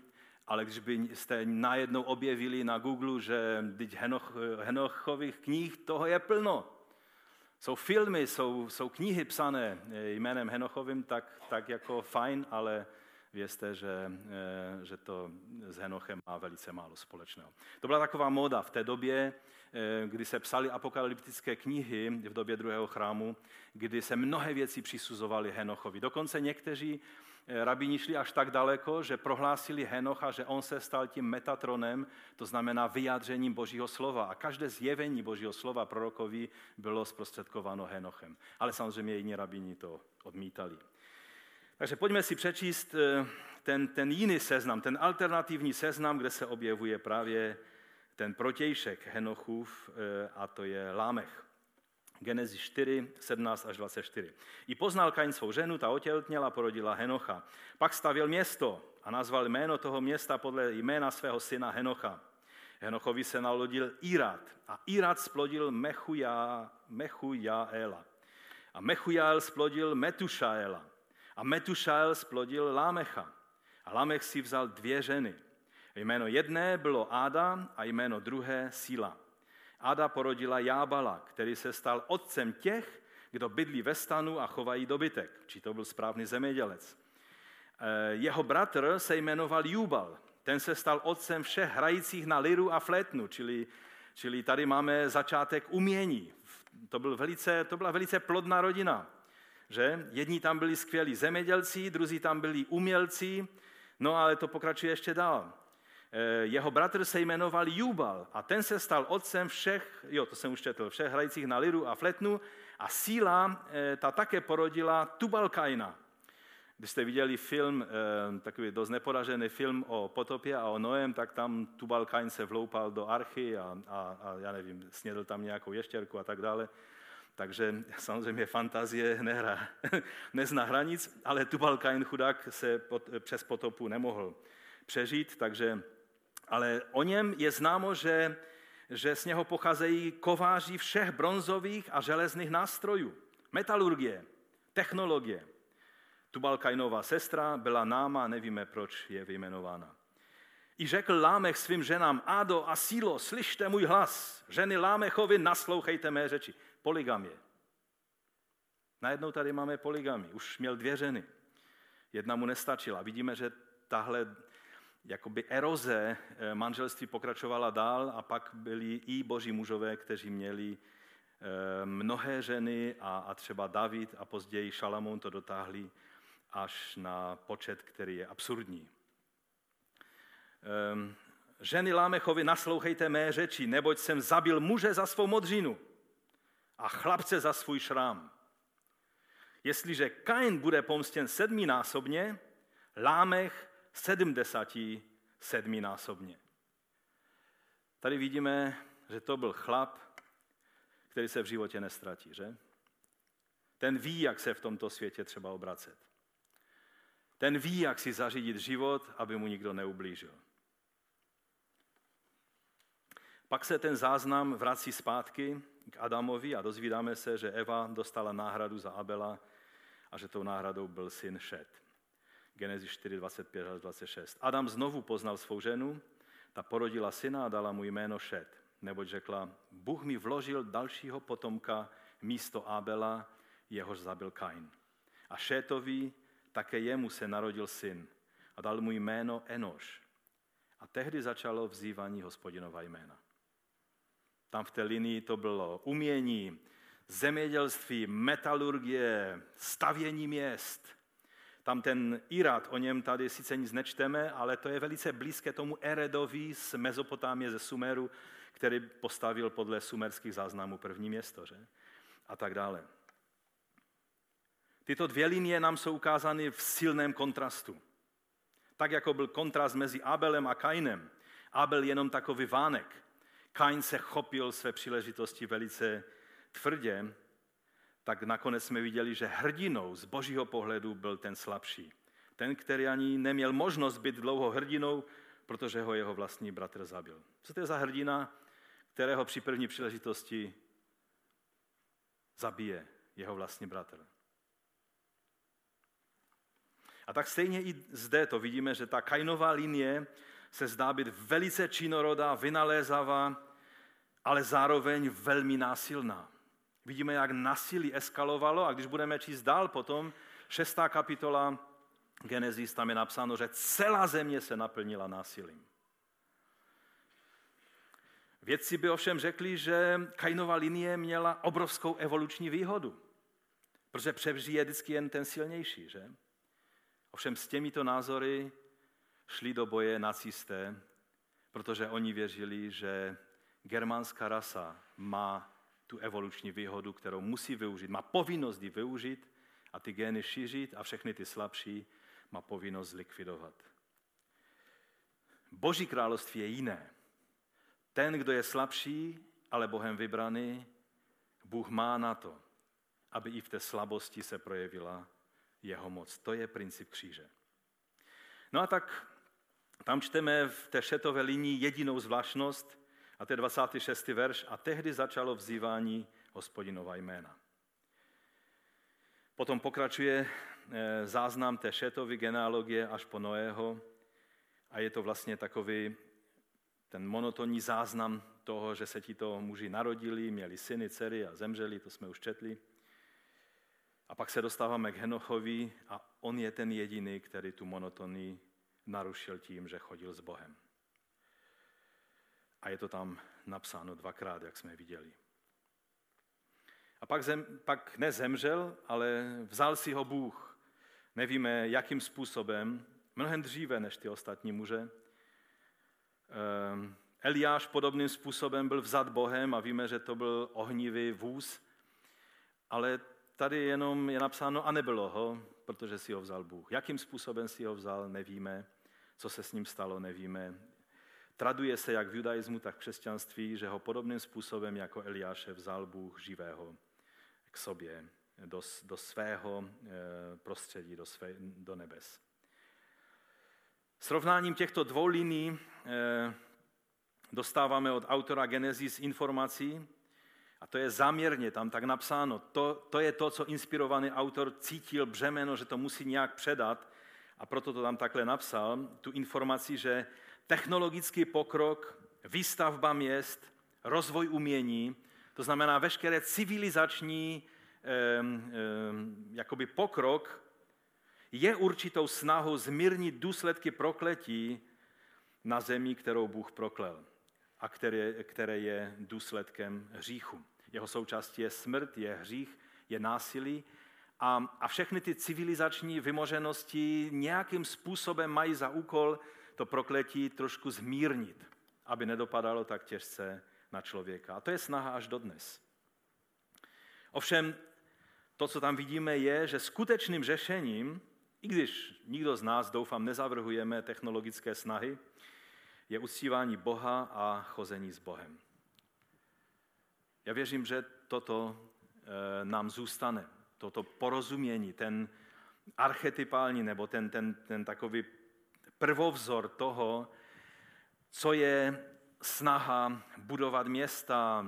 ale když byste najednou objevili na Google, že Henoch, Henochových knih toho je plno, jsou filmy, jsou, jsou knihy psané jménem Henochovým, tak, tak jako fajn, ale vězte, že, eh, že to s Henochem má velice málo společného. To byla taková móda v té době, eh, kdy se psaly apokalyptické knihy v době druhého chrámu, kdy se mnohé věci přisuzovaly Henochovi. Dokonce někteří eh, rabíni šli až tak daleko, že prohlásili Henocha, že on se stal tím metatronem, to znamená vyjádřením Božího slova. A každé zjevení Božího slova prorokovi bylo zprostředkováno Henochem. Ale samozřejmě jiní rabíni to odmítali. Takže pojďme si přečíst eh, ten, ten jiný seznam, ten alternativní seznam, kde se objevuje právě ten protějšek Henochův, eh, a to je Lámech. Genesis 4, 17 až 24. I poznal Kain svou ženu, ta otěhotněla, porodila Henocha. Pak stavil město a nazval jméno toho města podle jména svého syna Henocha. Henochovi se nalodil Irat a Irat splodil Mechuja, Mechujaela. A Mechujael splodil Metušaela. A Metušael splodil Lámecha. A Lámech si vzal dvě ženy. Jméno jedné bylo Áda a jméno druhé Sila. Áda porodila Jábala, který se stal otcem těch, kdo bydlí ve stanu a chovají dobytek. Či to byl správný zemědělec. Eh, jeho bratr se jmenoval Jubal. Ten se stal otcem všech hrajících na liru a flétnu, čili, čili tady máme začátek umění. To, byl velice, to byla velice plodná rodina že? Jedni tam byli skvělí zemědělci, druzí tam byli umělci, no ale to pokračuje ještě dál. Eh, jeho bratr se jmenoval Jubal a ten se stal otcem všech, jo, to jsem už četl, všech hrajících na liru a fletnu a síla eh, ta také porodila Tubalkaina. Když jste viděli film, eh, takový dost neporažený film o potopě a o Noem, tak tam Tubalkain se vloupal do archy a, a, a já nevím, snědl tam nějakou ještěrku a tak dále. Takže samozřejmě fantazie nehra, nezná hranic, ale Tubalkain chudák se pod, přes potopu nemohl přežít, takže, ale o něm je známo, že, že z něho pocházejí kováři všech bronzových a železných nástrojů, metalurgie, technologie. Tubalkainová sestra byla náma, nevíme, proč je vyjmenována. I řekl Lámech svým ženám, Ado a Sílo, slyšte můj hlas. Ženy Lámechovi, naslouchejte mé řeči poligamie. Najednou tady máme poligamy. Už měl dvě ženy. Jedna mu nestačila. Vidíme, že tahle jakoby eroze eh, manželství pokračovala dál a pak byli i boží mužové, kteří měli eh, mnohé ženy a, a třeba David a později Šalamón to dotáhli až na počet, který je absurdní. Ehm, ženy Lámechovi, naslouchejte mé řeči, neboť jsem zabil muže za svou modřinu a chlapce za svůj šrám. Jestliže Kain bude pomstěn sedminásobně, Lámech sedmdesátí sedminásobně. Tady vidíme, že to byl chlap, který se v životě nestratí, že? Ten ví, jak se v tomto světě třeba obracet. Ten ví, jak si zařídit život, aby mu nikdo neublížil. Pak se ten záznam vrací zpátky k Adamovi a dozvídáme se, že Eva dostala náhradu za Abela a že tou náhradou byl syn Šet. Genesis 4, 25 až 26. Adam znovu poznal svou ženu, ta porodila syna a dala mu jméno Šet, neboť řekla, Bůh mi vložil dalšího potomka místo Abela, jehož zabil Kain. A Šétovi také jemu se narodil syn a dal mu jméno Enoš. A tehdy začalo vzývání hospodinova jména. Tam v té linii to bylo umění, zemědělství, metalurgie, stavění měst. Tam ten Irat, o něm tady sice nic nečteme, ale to je velice blízké tomu Eredovi z Mezopotámie, ze Sumeru, který postavil podle sumerských záznamů první město, že? A tak dále. Tyto dvě linie nám jsou ukázány v silném kontrastu. Tak jako byl kontrast mezi Abelem a Kainem. Abel jenom takový vánek, Kain se chopil své příležitosti velice tvrdě, tak nakonec jsme viděli, že hrdinou z božího pohledu byl ten slabší. Ten, který ani neměl možnost být dlouho hrdinou, protože ho jeho vlastní bratr zabil. Co to je za hrdina, kterého při první příležitosti zabije jeho vlastní bratr? A tak stejně i zde to vidíme, že ta Kainová linie se zdá být velice činorodá, vynalézavá, ale zároveň velmi násilná. Vidíme, jak násilí eskalovalo a když budeme číst dál potom, šestá kapitola Genesis, tam je napsáno, že celá země se naplnila násilím. Vědci by ovšem řekli, že Kainova linie měla obrovskou evoluční výhodu, protože přežije je vždycky jen ten silnější, že? Ovšem s těmito názory šli do boje nacisté, protože oni věřili, že germánská rasa má tu evoluční výhodu, kterou musí využít, má povinnost ji využít a ty gény šířit a všechny ty slabší má povinnost zlikvidovat. Boží království je jiné. Ten, kdo je slabší, ale Bohem vybraný, Bůh má na to, aby i v té slabosti se projevila jeho moc. To je princip kříže. No a tak tam čteme v té šetové linii jedinou zvláštnost, a to je 26. verš, a tehdy začalo vzývání hospodinova jména. Potom pokračuje eh, záznam té šetovy genealogie až po Noého a je to vlastně takový ten monotonní záznam toho, že se ti to muži narodili, měli syny, dcery a zemřeli, to jsme už četli. A pak se dostáváme k Henochovi a on je ten jediný, který tu monotonii narušil tím, že chodil s Bohem. A je to tam napsáno dvakrát, jak jsme viděli. A pak, zem, pak nezemřel, ale vzal si ho Bůh. Nevíme, jakým způsobem, mnohem dříve než ty ostatní muže. Ehm, Eliáš podobným způsobem byl vzat Bohem a víme, že to byl ohnivý vůz, ale tady jenom je napsáno a nebylo ho, protože si ho vzal Bůh. Jakým způsobem si ho vzal, nevíme. Co se s ním stalo, nevíme. Traduje se jak v judaismu, tak v křesťanství, že ho podobným způsobem jako Eliáše vzal Bůh živého k sobě, do, do svého eh, prostředí, do, své, do nebes. Srovnáním těchto dvou liní eh, dostáváme od autora Genesis informací, a to je záměrně tam tak napsáno. To, to je to, co inspirovaný autor cítil břemeno, že to musí nějak předat a proto to tam takhle napsal, tu informaci, že technologický pokrok, výstavba měst, rozvoj umění, to znamená veškeré civilizační jakoby pokrok, je určitou snahou zmírnit důsledky prokletí na zemi, kterou Bůh proklel a které, které je důsledkem hříchu. Jeho součástí je smrt, je hřích, je násilí a, a všechny ty civilizační vymoženosti nějakým způsobem mají za úkol to prokletí trošku zmírnit, aby nedopadalo tak těžce na člověka. A to je snaha až dodnes. Ovšem, to, co tam vidíme, je, že skutečným řešením, i když nikdo z nás, doufám, nezavrhujeme technologické snahy, je uctívání Boha a chození s Bohem. Já věřím, že toto e, nám zůstane toto porozumění, ten archetypální nebo ten, ten, ten takový prvovzor toho, co je snaha budovat města,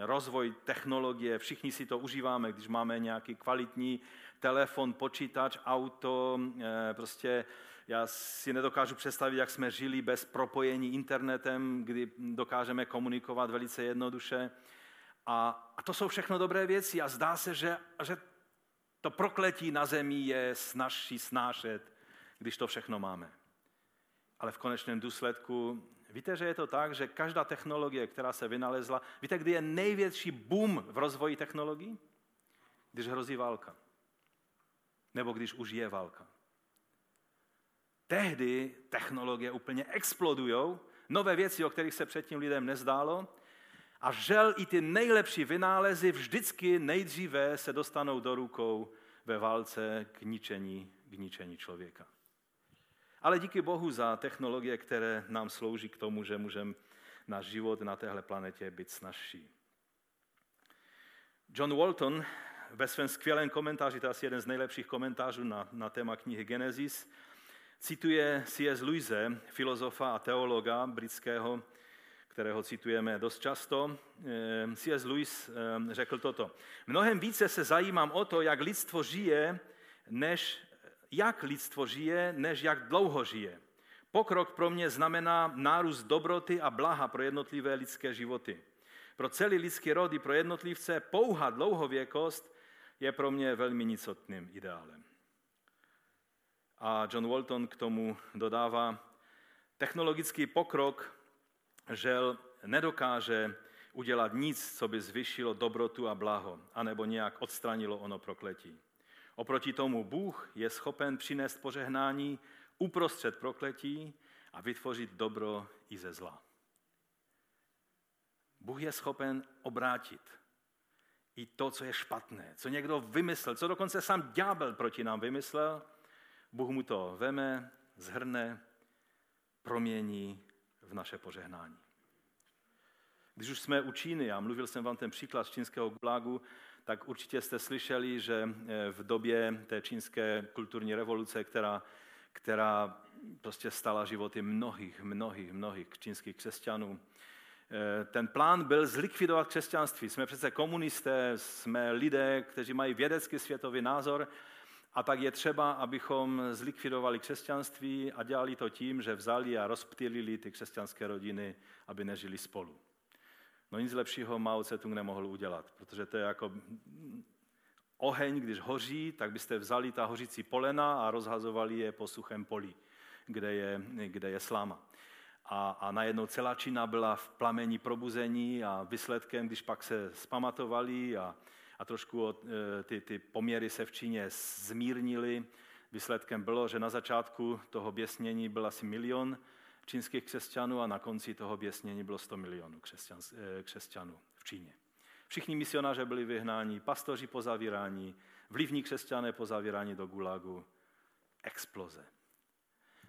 rozvoj technologie, všichni si to užíváme, když máme nějaký kvalitní telefon, počítač, auto, eh, prostě já si nedokážu představit, jak jsme žili bez propojení internetem, kdy dokážeme komunikovat velice jednoduše. A, a to jsou všechno dobré věci a zdá se, že, že to prokletí na zemi je snažší snášet, když to všechno máme. Ale v konečném důsledku, víte, že je to tak, že každá technologie, která se vynalezla, víte, kdy je největší boom v rozvoji technologií? Když hrozí válka. Nebo když už je válka. Tehdy technologie úplně explodují, nové věci, o kterých se předtím lidem nezdálo, a žel i ty nejlepší vynálezy vždycky nejdříve se dostanou do rukou ve válce k ničení, k ničení člověka. Ale díky Bohu za technologie, které nám slouží k tomu, že můžeme náš život na téhle planetě být snažší. John Walton ve svém skvělém komentáři, to je asi jeden z nejlepších komentářů na, na téma knihy Genesis, cituje C.S. Lewise, filozofa a teologa britského, kterého citujeme dost často, eh, C.S. Lewis eh, řekl toto. Mnohem více se zajímám o to, jak lidstvo žije, než jak lidstvo žije, než jak dlouho žije. Pokrok pro mě znamená nárůst dobroty a blaha pro jednotlivé lidské životy. Pro celý lidský rod i pro jednotlivce pouhá dlouhověkost je pro mě velmi nicotným ideálem. A John Walton k tomu dodává, technologický pokrok žel nedokáže udělat nic, co by zvyšilo dobrotu a blaho, anebo nějak odstranilo ono prokletí. Oproti tomu Bůh je schopen přinést požehnání uprostřed prokletí a vytvořit dobro i ze zla. Bůh je schopen obrátit i to, co je špatné, co někdo vymyslel, co dokonce sám ďábel proti nám vymyslel, Bůh mu to veme, zhrne, promění v naše požehnání. Když už jsme u Číny, a mluvil jsem vám ten příklad z čínského gulagu, tak určitě jste slyšeli, že eh, v době té čínské kulturní revoluce, která, která prostě stala životy mnohých, mnohých, mnohých čínských křesťanů, eh, ten plán byl zlikvidovat křesťanství. Jsme přece komunisté, jsme lidé, kteří mají vědecký světový názor a tak je třeba, abychom zlikvidovali křesťanství a dělali to tím, že vzali a rozptýlili ty křesťanské rodiny, aby nežili spolu. No nic lepšího Mao Tse-tung nemohl udělat, protože to je jako oheň, když hoří, tak byste vzali ta hořící polena a rozhazovali je po suchém poli, kde je, kde je sláma. A, a najednou celá Čína byla v plamení probuzení a výsledkem, když pak se spamatovali a, a trošku od, e, ty, ty poměry se v Číně zmírnily, výsledkem bylo, že na začátku toho běsnění byl asi milion čínských křesťanů a na konci toho běsnění bylo 100 milionů křesťan, eh, křesťanů v Číně. Všichni misionáři byli vyhnáni, pastoři pozavírání, vlivní křesťané pozavírání do gulagu. Exploze.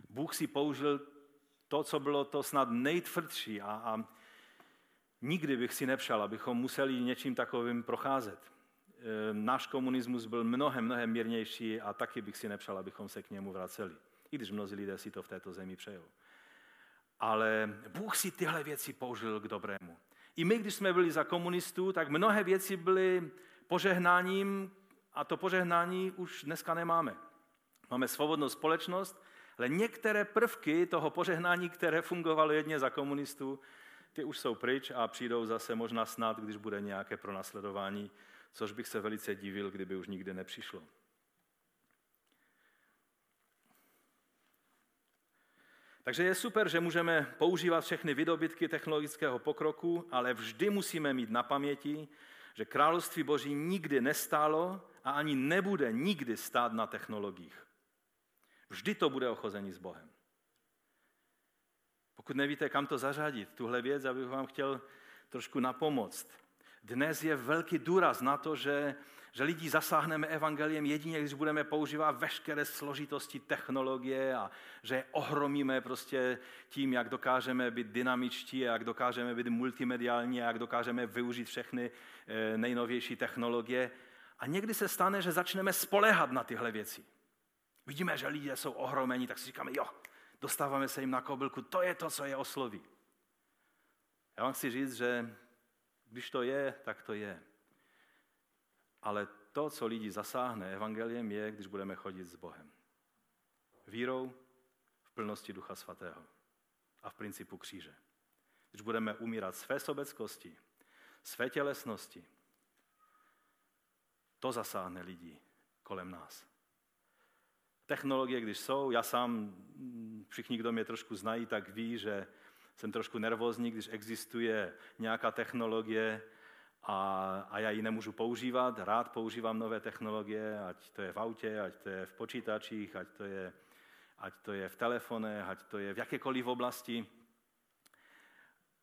Bůh si použil to, co bylo to snad nejtvrdší a, a nikdy bych si nepřál, abychom museli něčím takovým procházet. Eh, náš komunismus byl mnohem, mnohem mírnější a taky bych si nepřál, abychom se k němu vraceli. I když mnozí lidé si to v této zemi přejou. Ale Bůh si tyhle věci použil k dobrému. I my, když jsme byli za komunistů, tak mnohé věci byly požehnáním a to požehnání už dneska nemáme. Máme svobodnou společnost, ale některé prvky toho požehnání, které fungovalo jedně za komunistů, ty už jsou pryč a přijdou zase možná snad, když bude nějaké pronásledování, což bych se velice divil, kdyby už nikdy nepřišlo. Takže je super, že můžeme používat všechny vydobytky technologického pokroku, ale vždy musíme mít na paměti, že království Boží nikdy nestálo a ani nebude nikdy stát na technologiích. Vždy to bude ochození s Bohem. Pokud nevíte, kam to zařadit, tuhle věc, abych vám chtěl trošku napomoct. Dnes je velký důraz na to, že že lidi zasáhneme evangeliem jedině, když budeme používat veškeré složitosti technologie a že ohromíme prostě tím, jak dokážeme být dynamičtí jak dokážeme být multimediální jak dokážeme využít všechny eh, nejnovější technologie. A někdy se stane, že začneme spolehat na tyhle věci. Vidíme, že lidé jsou ohromení, tak si říkáme, jo, dostáváme se jim na kobylku, to je to, co je osloví. Já vám chci říct, že když to je, tak to je. Ale to, co lidi zasáhne evangeliem, je, když budeme chodit s Bohem. Vírou v plnosti Ducha Svatého a v principu kříže. Když budeme umírat své sobeckosti, své tělesnosti, to zasáhne lidi kolem nás. Technologie, když jsou, já sám, všichni, kdo mě trošku znají, tak ví, že jsem trošku nervózní, když existuje nějaká technologie, a, a já ji nemůžu používat. Rád používám nové technologie, ať to je v autě, ať to je v počítačích, ať to je, ať to je v telefonech, ať to je v jakékoliv oblasti.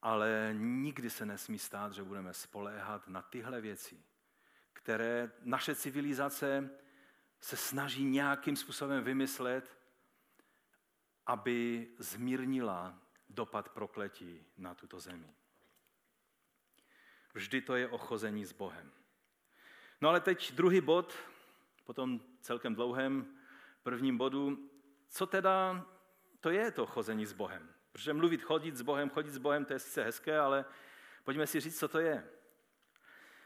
Ale nikdy se nesmí stát, že budeme spoléhat na tyhle věci, které naše civilizace se snaží nějakým způsobem vymyslet, aby zmírnila dopad prokletí na tuto zemi. Vždy to je ochození s Bohem. No ale teď druhý bod, potom celkem dlouhém prvním bodu, co teda to je to chození s Bohem? Protože mluvit chodit s Bohem, chodit s Bohem, to je sice hezké, ale pojďme si říct, co to je.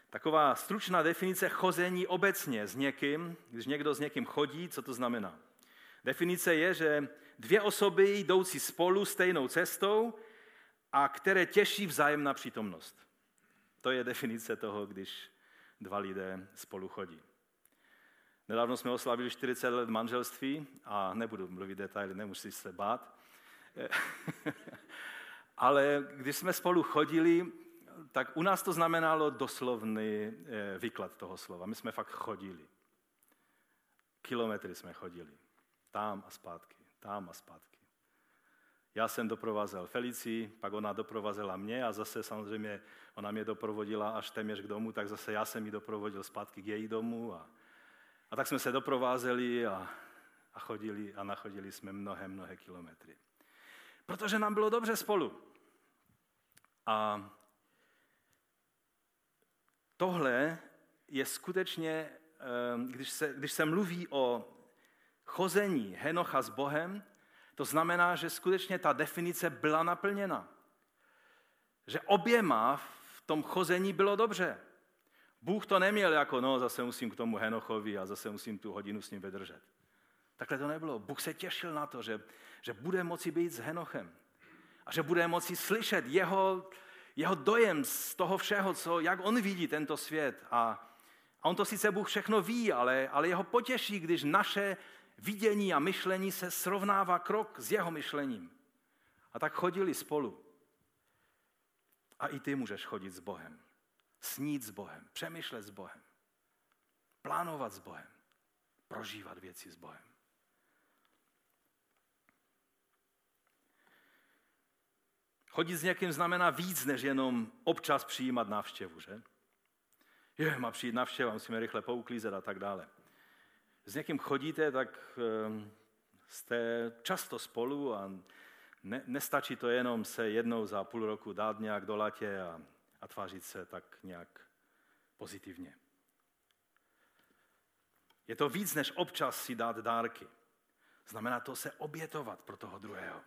Taková stručná definice chození obecně s někým, když někdo s někým chodí, co to znamená? Definice je, že dvě osoby jdoucí spolu stejnou cestou a které těší vzájemná přítomnost. To je definice toho, když dva lidé spolu chodí. Nedávno jsme oslavili 40 let manželství a nebudu mluvit detaily, nemusíš se bát. Ale když jsme spolu chodili, tak u nás to znamenalo doslovný eh, výklad toho slova. My jsme fakt chodili. Kilometry jsme chodili. Tam a zpátky, tam a zpátky. Já jsem doprovázel Felici, pak ona doprovázela mě a zase samozřejmě ona mě doprovodila až téměř k domu, tak zase já jsem ji doprovodil zpátky k její domu. A, a tak jsme se doprovázeli a, a chodili a nachodili jsme mnohé, mnohé kilometry. Protože nám bylo dobře spolu. A tohle je skutečně, ehm, když se, když se mluví o chození Henocha s Bohem, to znamená, že skutečně ta definice byla naplněna. Že oběma v tom chození bylo dobře. Bůh to neměl jako, no zase musím k tomu Henochovi a zase musím tu hodinu s ním vydržet. Takhle to nebylo. Bůh se těšil na to, že, že bude moci být s Henochem. A že bude moci slyšet jeho, jeho dojem z toho všeho, co, jak on vidí tento svět. A, a on to sice Bůh všechno ví, ale, ale jeho potěší, když naše vidění a myšlení se srovnává krok s jeho myšlením. A tak chodili spolu. A i ty můžeš chodit s Bohem. Snít s Bohem, přemýšlet s Bohem, plánovat s Bohem, prožívat věci s Bohem. Chodit s někým znamená víc, než jenom občas přijímat návštěvu, že? Je, má přijít návštěva, musíme rychle pouklízet a tak dále. S někým chodíte, tak ehm, jste často spolu a ne, nestačí to jenom se jednou za půl roku dát nějak do latě a, a tvářit se tak nějak pozitivně. Je to víc, než občas si dát dárky. Znamená to se obětovat pro toho druhého.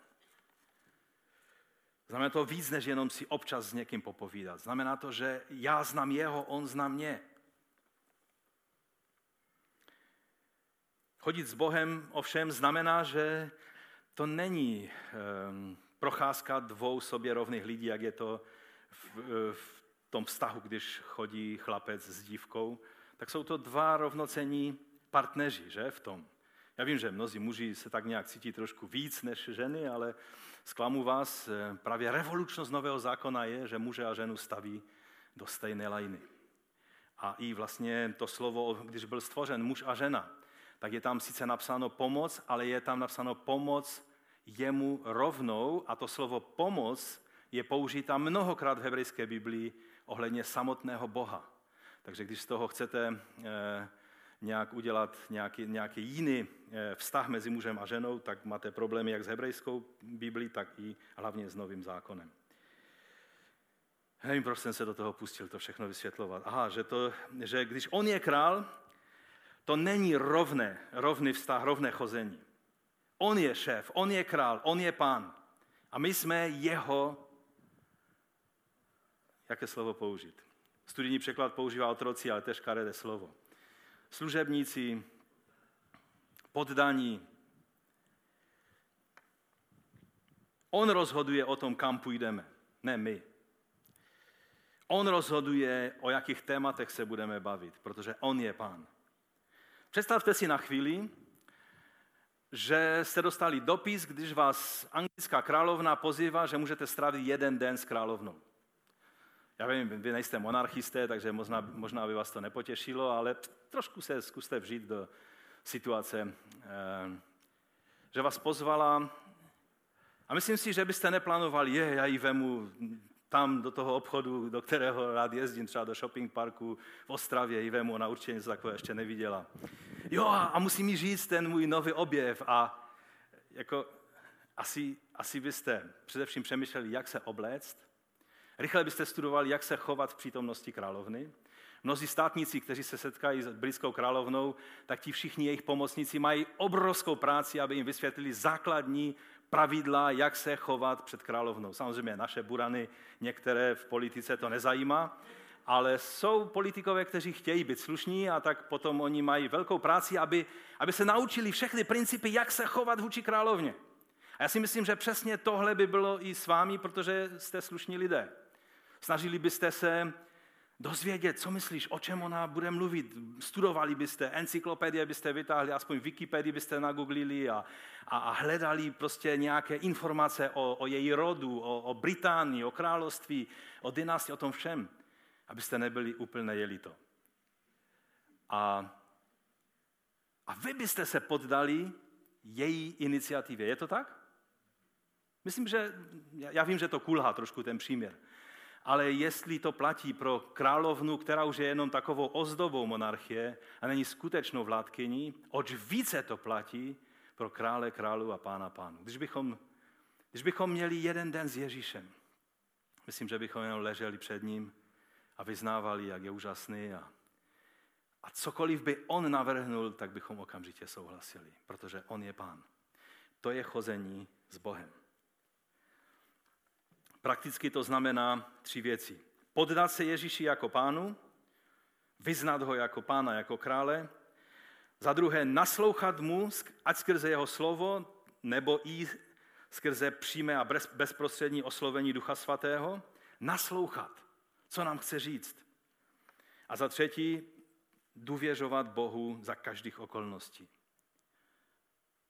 Znamená to víc, než jenom si občas s někým popovídat. Znamená to, že já znám jeho, on zná mě. Chodit s Bohem ovšem znamená, že to není um, procházka dvou sobě rovných lidí, jak je to v, v tom vztahu, když chodí chlapec s dívkou. Tak jsou to dva rovnocení partneři, že, v tom. Já vím, že mnozí muži se tak nějak cítí trošku víc než ženy, ale zklamu vás, eh, právě revolučnost nového zákona je, že muže a ženu staví do stejné lajny. A i vlastně to slovo, když byl stvořen muž a žena, tak je tam sice napsáno pomoc, ale je tam napsáno pomoc jemu rovnou a to slovo pomoc je použita mnohokrát v hebrejské Biblii ohledně samotného Boha. Takže když z toho chcete eh, nějak udělat nějaký, nějaký jiný eh, vztah mezi mužem a ženou, tak máte problémy jak s hebrejskou Biblí, tak i hlavně s novým zákonem. Nevím, proč jsem se do toho pustil to všechno vysvětlovat. Aha, že, to, že když on je král, to není rovné, rovný vztah, rovné chození. On je šéf, on je král, on je pán. A my jsme jeho, jaké slovo použít? Studijní překlad používá otroci, ale tež karede slovo. Služebníci, poddaní. On rozhoduje o tom, kam půjdeme, ne my. On rozhoduje, o jakých tématech se budeme bavit, protože on je pán. Představte si na chvíli, že jste dostali dopis, když vás anglická královna pozývá, že můžete strávit jeden den s královnou. Já vím, vy nejste monarchisté, takže možná, možná by vás to nepotěšilo, ale trošku se zkuste vžít do situace, eh, že vás pozvala a myslím si, že byste neplánovali, je, já ji vemu tam do toho obchodu, do kterého rád jezdím, třeba do shopping parku v Ostravě, i vemu, ona určitě něco takového ještě neviděla. Jo, a musím jí říct ten můj nový objev a jako asi, asi byste především přemýšleli, jak se obléct, rychle byste studovali, jak se chovat v přítomnosti královny, Mnozí státníci, kteří se setkají s britskou královnou, tak ti všichni jejich pomocníci mají obrovskou práci, aby jim vysvětlili základní pravidla, jak se chovat před královnou. Samozřejmě naše burany, některé v politice to nezajímá, ale jsou politikové, kteří chtějí být slušní a tak potom oni mají velkou práci, aby, aby se naučili všechny principy, jak se chovat vůči královně. A já si myslím, že přesně tohle by bylo i s vámi, protože jste slušní lidé. Snažili byste se dozvědět, co myslíš, o čem ona bude mluvit. Studovali byste, encyklopedie byste vytáhli, aspoň Wikipedii byste nagooglili a, a, a hledali prostě nějaké informace o, o její rodu, o, o Británii, o království, o dynastii, o tom všem, abyste nebyli úplně jeli to. A, a vy byste se poddali její iniciativě. Je to tak? Myslím, že já vím, že to kulhá trošku ten příměr. Ale jestli to platí pro královnu, která už je jenom takovou ozdobou monarchie a není skutečnou vládkyní, oč více to platí pro krále králu a pána pánu. Když bychom, když bychom měli jeden den s Ježíšem, myslím, že bychom jenom leželi před ním a vyznávali, jak je úžasný a, a cokoliv by on navrhnul, tak bychom okamžitě souhlasili, protože on je pán. To je chození s Bohem. Prakticky to znamená tři věci. Poddat se Ježíši jako pánu, vyznat ho jako pána, jako krále, za druhé naslouchat mu, ať skrze jeho slovo, nebo i skrze přímé a bezprostřední oslovení Ducha Svatého, naslouchat, co nám chce říct. A za třetí, důvěřovat Bohu za každých okolností.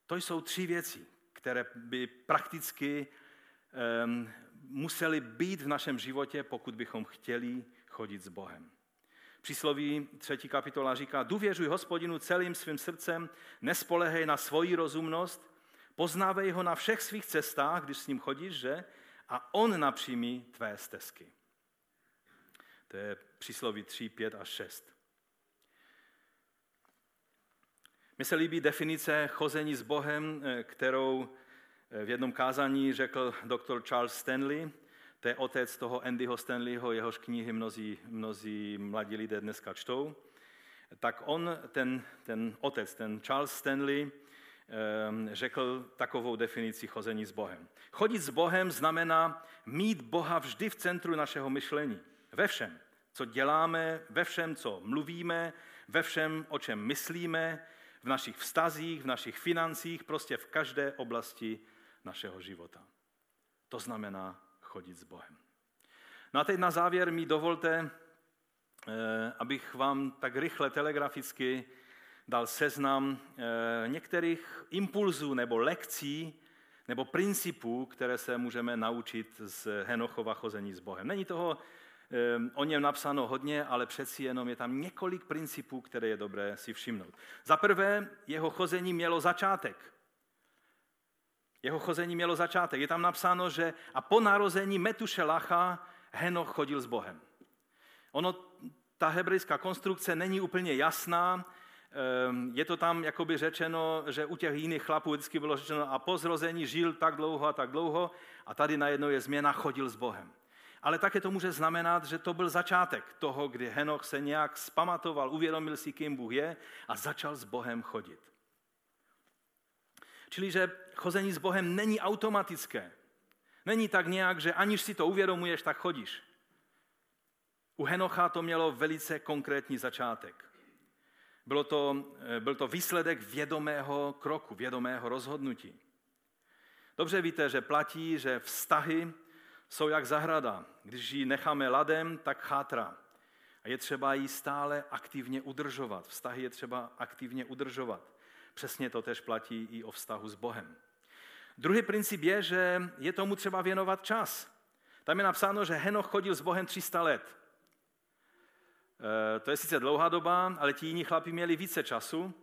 To jsou tři věci, které by prakticky um, museli být v našem životě, pokud bychom chtěli chodit s Bohem. Přísloví třetí kapitola říká, důvěřuj hospodinu celým svým srdcem, nespolehej na svoji rozumnost, poznávej ho na všech svých cestách, když s ním chodíš, že? A on napřímí tvé stezky. To je přísloví 3, 5 a 6. Mně se líbí definice chození s Bohem, eh, kterou v jednom kázání řekl doktor Charles Stanley, to je otec toho Andyho Stanleyho, jehož knihy mnozí, mnozí mladí lidé dneska čtou. Tak on, ten, ten otec, ten Charles Stanley, ehm, řekl takovou definici chození s Bohem. Chodit s Bohem znamená mít Boha vždy v centru našeho myšlení. Ve všem, co děláme, ve všem, co mluvíme, ve všem, o čem myslíme, v našich vztazích, v našich financích, prostě v každé oblasti našeho života. To znamená chodit s Bohem. No a teď na závěr mi dovolte, eh, abych vám tak rychle telegraficky dal seznam eh, některých impulzů nebo lekcí nebo principů, které se můžeme naučit z Henochova chození s Bohem. Není toho eh, o něm napsáno hodně, ale přeci jenom je tam několik principů, které je dobré si všimnout. Za prvé, jeho chození mělo začátek. Jeho chození mělo začátek. Je tam napsáno, že a po narození Metušelacha Henoch chodil s Bohem. Ono, ta hebrejská konstrukce není úplně jasná. Ehm, je to tam jakoby řečeno, že u těch jiných chlapů vždycky bylo řečeno a po zrození žil tak dlouho a tak dlouho a tady najednou je změna chodil s Bohem. Ale také to může znamenat, že to byl začátek toho, kdy Henoch se nějak spamatoval, uvědomil si, kým Bůh je a začal s Bohem chodit. Čili, že chození s Bohem není automatické. Není tak nějak, že aniž si to uvědomuješ, tak chodíš. U Henocha to mělo velice konkrétní začátek. Bylo to, eh, byl to výsledek vědomého kroku, vědomého rozhodnutí. Dobře víte, že platí, že vztahy jsou jak zahrada. Když ji necháme ladem, tak chátra. A je třeba ji stále aktivně udržovat. Vztahy je třeba aktivně udržovat. Přesně to tež platí i o vztahu s Bohem. Druhý princip je, že je tomu třeba věnovat čas. Tam je napsáno, že Henoch chodil s Bohem 300 let. E, to je sice dlouhá doba, ale ti jiní chlapi měli více času,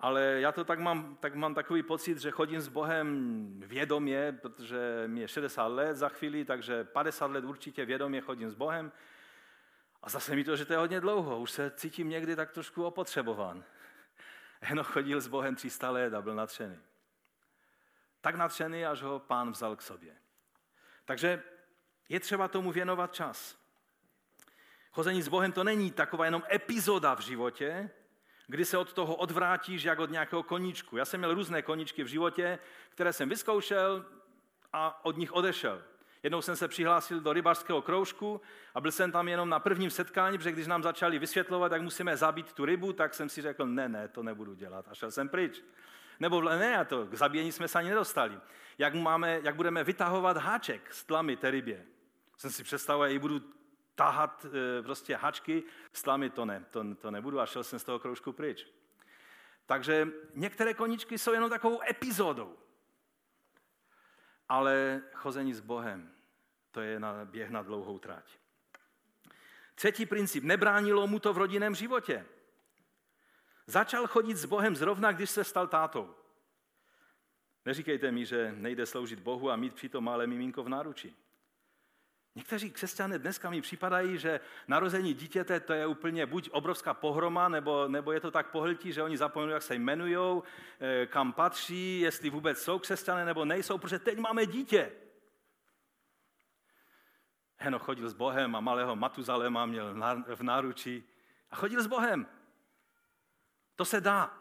ale já to tak mám, tak mám takový pocit, že chodím s Bohem vědomě, protože mi je 60 let za chvíli, takže 50 let určitě vědomě chodím s Bohem. A zase mi to, že to je hodně dlouho, už se cítím někdy tak trošku opotřebován. Henoch chodil s Bohem 300 let a byl nadšený. Tak nadšený, až ho pán vzal k sobě. Takže je třeba tomu věnovat čas. Chození s Bohem to není taková jenom epizoda v životě, kdy se od toho odvrátíš jak od nějakého koníčku. Já jsem měl různé koníčky v životě, které jsem vyzkoušel a od nich odešel. Jednou jsem se přihlásil do rybářského kroužku a byl jsem tam jenom na prvním setkání, protože když nám začali vysvětlovat, jak musíme zabít tu rybu, tak jsem si řekl, ne, ne, to nebudu dělat a šel jsem pryč. Nebo ne, a to k zabíjení jsme se ani nedostali. Jak, máme, jak budeme vytahovat háček s tlamy té rybě. Jsem si představoval, že ji budu tahat e, prostě hačky, slámy to ne, to, to nebudu a šel jsem z toho kroužku pryč. Takže některé koničky jsou jenom takovou epizodou. Ale chození s Bohem, to je na běh na dlouhou trať. Třetí princip, nebránilo mu to v rodinném životě. Začal chodit s Bohem zrovna, když se stal tátou. Neříkejte mi, že nejde sloužit Bohu a mít přitom malé miminko v náruči. Někteří křesťané dneska mi připadají, že narození dítěte to je úplně buď obrovská pohroma, nebo, nebo je to tak pohltí, že oni zapomenou, jak se jmenují, eh, kam patří, jestli vůbec jsou křesťané nebo nejsou, protože teď máme dítě. Heno chodil s Bohem a malého Matuzalema měl v náručí a chodil s Bohem. To se dá.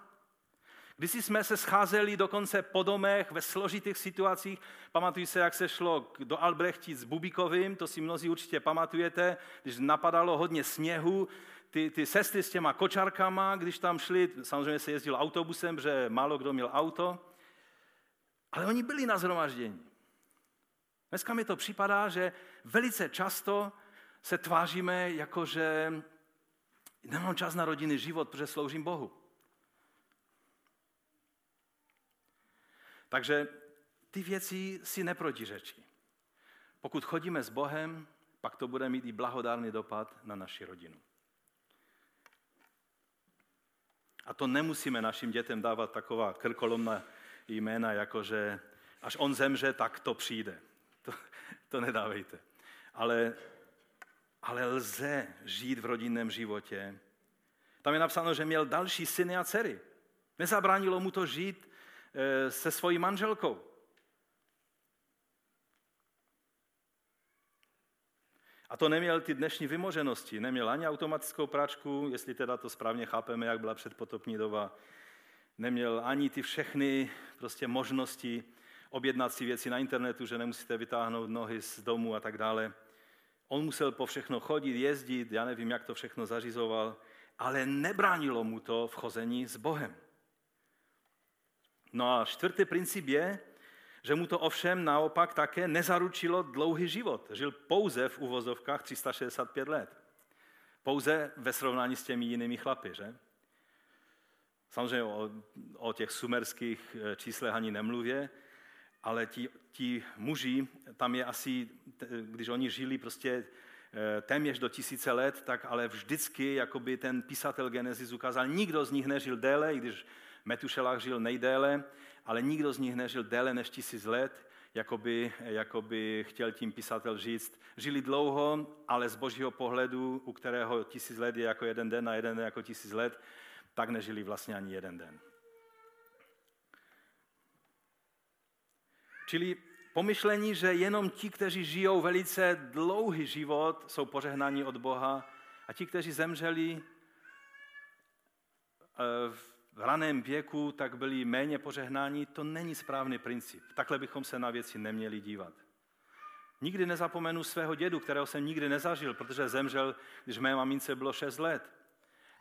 Když jsme se scházeli dokonce po domech ve složitých situacích, pamatuju se, jak se šlo do Albrechti s Bubikovým, to si mnozí určitě pamatujete, když napadalo hodně sněhu, ty, ty sestry s těma kočarkama, když tam šli, samozřejmě se jezdil autobusem, protože málo kdo měl auto, ale oni byli na zhromaždění. Dneska mi to připadá, že velice často se tváříme jako, že nemám čas na rodinný život, protože sloužím Bohu. Takže ty věci si neprotiřečí. Pokud chodíme s Bohem, pak to bude mít i blahodárný dopad na naši rodinu. A to nemusíme našim dětem dávat taková krkolomná jména, jako že až on zemře, tak to přijde. To, to nedávejte. Ale, ale lze žít v rodinném životě. Tam je napsáno, že měl další syny a dcery. Nezabránilo mu to žít se svojí manželkou. A to neměl ty dnešní vymoženosti. Neměl ani automatickou práčku, jestli teda to správně chápeme, jak byla předpotopní doba. Neměl ani ty všechny prostě možnosti objednat si věci na internetu, že nemusíte vytáhnout nohy z domu a tak dále. On musel po všechno chodit, jezdit, já nevím, jak to všechno zařizoval, ale nebránilo mu to v chození s Bohem. No a čtvrtý princip je, že mu to ovšem naopak také nezaručilo dlouhý život. Žil pouze v uvozovkách 365 let. Pouze ve srovnání s těmi jinými chlapy, že? Samozřejmě o, o těch sumerských eh, číslech ani nemluvě, ale ti, ti muži, tam je asi, když oni žili prostě eh, téměř do tisíce let, tak ale vždycky jakoby ten písatel Genesis ukázal, nikdo z nich nežil déle, i když Metušelách žil nejdéle, ale nikdo z nich nežil déle než tisíc let, jakoby, jakoby chtěl tím pisatel říct. Žili dlouho, ale z božího pohledu, u kterého tisíc let je jako jeden den a jeden den jako tisíc let, tak nežili vlastně ani jeden den. Čili pomyšlení, že jenom ti, kteří žijou velice dlouhý život, jsou požehnáni od Boha a ti, kteří zemřeli eh, v v raném věku, tak byli méně požehnáni, to není správný princip. Takhle bychom se na věci neměli dívat. Nikdy nezapomenu svého dědu, kterého jsem nikdy nezažil, protože zemřel, když mé mamince bylo 6 let.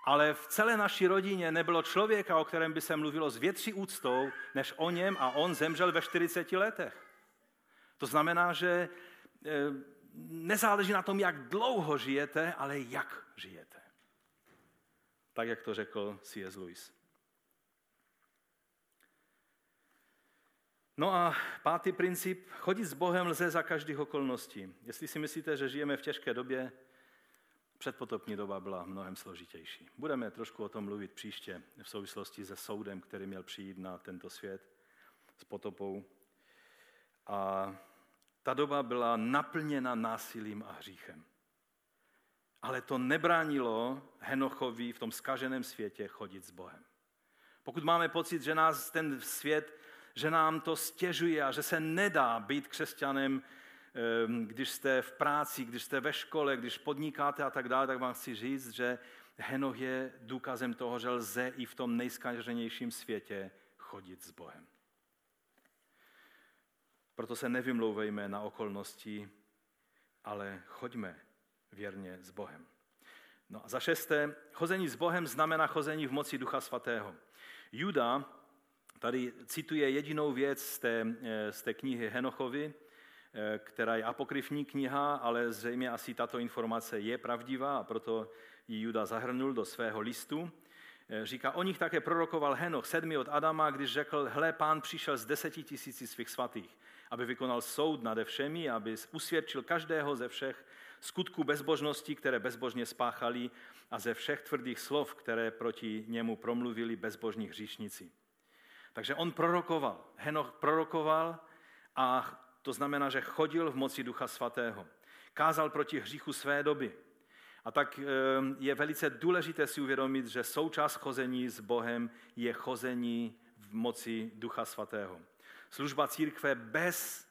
Ale v celé naší rodině nebylo člověka, o kterém by se mluvilo s větší úctou, než o něm a on zemřel ve 40 letech. To znamená, že eh, nezáleží na tom, jak dlouho žijete, ale jak žijete. Tak, jak to řekl C.S. Lewis. No a pátý princip, chodit s Bohem lze za každých okolností. Jestli si myslíte, že žijeme v těžké době, předpotopní doba byla mnohem složitější. Budeme trošku o tom mluvit příště v souvislosti se soudem, který měl přijít na tento svět s potopou. A ta doba byla naplněna násilím a hříchem. Ale to nebránilo Henochovi v tom skaženém světě chodit s Bohem. Pokud máme pocit, že nás ten svět že nám to stěžuje a že se nedá být křesťanem, ehm, když jste v práci, když jste ve škole, když podnikáte a tak dále, tak vám chci říct, že Henoch je důkazem toho, že lze i v tom nejskaženějším světě chodit s Bohem. Proto se nevymlouvejme na okolnosti, ale choďme věrně s Bohem. No a za šesté, chození s Bohem znamená chození v moci Ducha Svatého. Juda tady cituje jedinou věc z té, eh, z té knihy Henochovi eh, která je apokryfní kniha, ale zřejmě asi tato informace je pravdivá a proto ji Juda zahrnul do svého listu. Eh, říká, o nich také prorokoval Henoch, sedmi od Adama, když řekl, hle, pán přišel z deseti tisíci svých svatých, aby vykonal soud nade všemi, aby usvědčil každého ze všech skutků bezbožnosti, které bezbožně spáchali a ze všech tvrdých slov, které proti němu promluvili bezbožní hříšníci. Takže on prorokoval, Henoch prorokoval a to znamená, že chodil v moci Ducha Svatého. Kázal proti hříchu své doby. A tak eh, je velice důležité si uvědomit, že součást chození s Bohem je chození v moci Ducha Svatého. Služba církve bez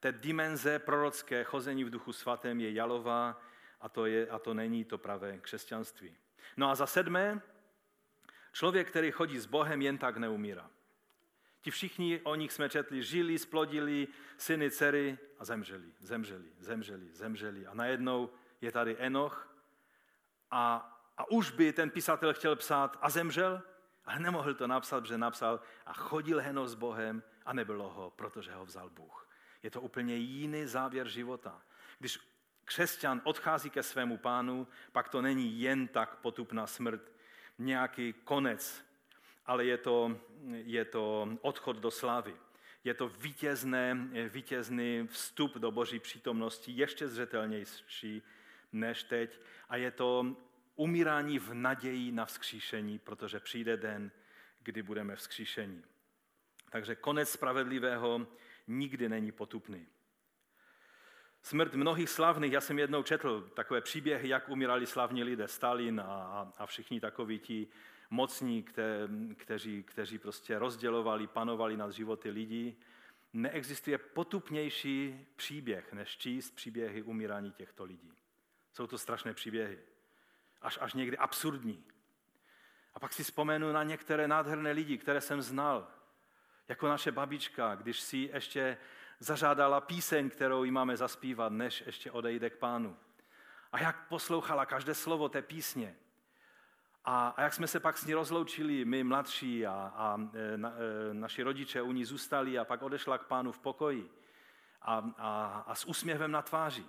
té dimenze prorocké chození v Duchu Svatém je jalová a to, je, a to není to pravé křesťanství. No a za sedmé, člověk, který chodí s Bohem, jen tak neumírá. Ti všichni, o nich jsme četli, žili, splodili syny, dcery a zemřeli, zemřeli, zemřeli, zemřeli. A najednou je tady Enoch a, a už by ten písatel chtěl psát a zemřel, ale nemohl to napsat, protože napsal a chodil Henoch s Bohem a nebylo ho, protože ho vzal Bůh. Je to úplně jiný závěr života. Když křesťan odchází ke svému pánu, pak to není jen tak potupná smrt, nějaký konec, ale je to, je to odchod do slávy. Je to vítězné, vítězný vstup do boží přítomnosti, ještě zřetelnější než teď. A je to umírání v naději na vzkříšení, protože přijde den, kdy budeme vzkříšení. Takže konec spravedlivého nikdy není potupný. Smrt mnohých slavných, já jsem jednou četl takové příběhy, jak umírali slavní lidé, Stalin a, a všichni takoví ti mocní, kte, kteří, kteří prostě rozdělovali, panovali nad životy lidí. Neexistuje potupnější příběh, než číst příběhy umírání těchto lidí. Jsou to strašné příběhy. Až, až někdy absurdní. A pak si vzpomenu na některé nádherné lidi, které jsem znal. Jako naše babička, když si ještě zažádala píseň, kterou jí máme zaspívat, než ještě odejde k pánu. A jak poslouchala každé slovo té písně. A, a jak jsme se pak s ní rozloučili, my mladší a, a e, na, e, naši rodiče u ní zůstali a pak odešla k pánu v pokoji a, a, a s úsměvem na tváři.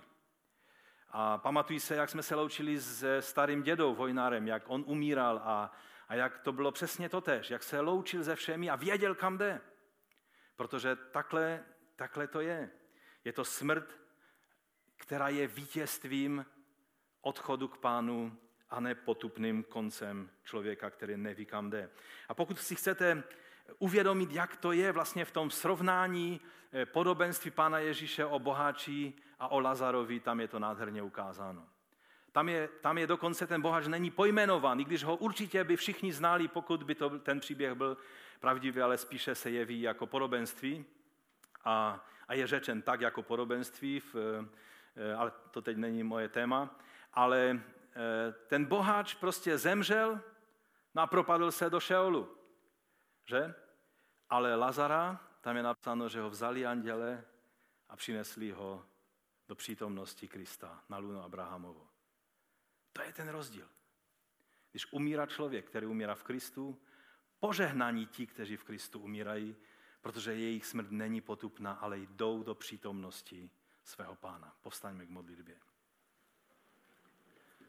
A pamatují se, jak jsme se loučili s starým dědou Vojnárem, jak on umíral a, a jak to bylo přesně totéž, jak se loučil se všemi a věděl, kam jde. Protože takhle, takhle to je. Je to smrt, která je vítězstvím odchodu k pánu a ne potupným koncem člověka, který neví, kam jde. A pokud si chcete uvědomit, jak to je vlastně v tom srovnání eh, podobenství Pána Ježíše o boháči a o Lazarovi, tam je to nádherně ukázáno. Tam je, tam je dokonce ten boháč není pojmenován, i když ho určitě by všichni znali, pokud by to, ten příběh byl pravdivý, ale spíše se jeví jako podobenství a, a je řečen tak jako podobenství, v, eh, ale to teď není moje téma, ale eh, ten boháč prostě zemřel no a propadl se do Šeolu. Že? Ale Lazara, tam je napsáno, že ho vzali anděle a přinesli ho do přítomnosti Krista na luno Abrahamovo. To je ten rozdíl. Když umírá člověk, který umírá v Kristu, požehnaní ti, kteří v Kristu umírají, protože jejich smrt není potupná, ale jdou do přítomnosti svého pána. Povstaňme k modlitbě.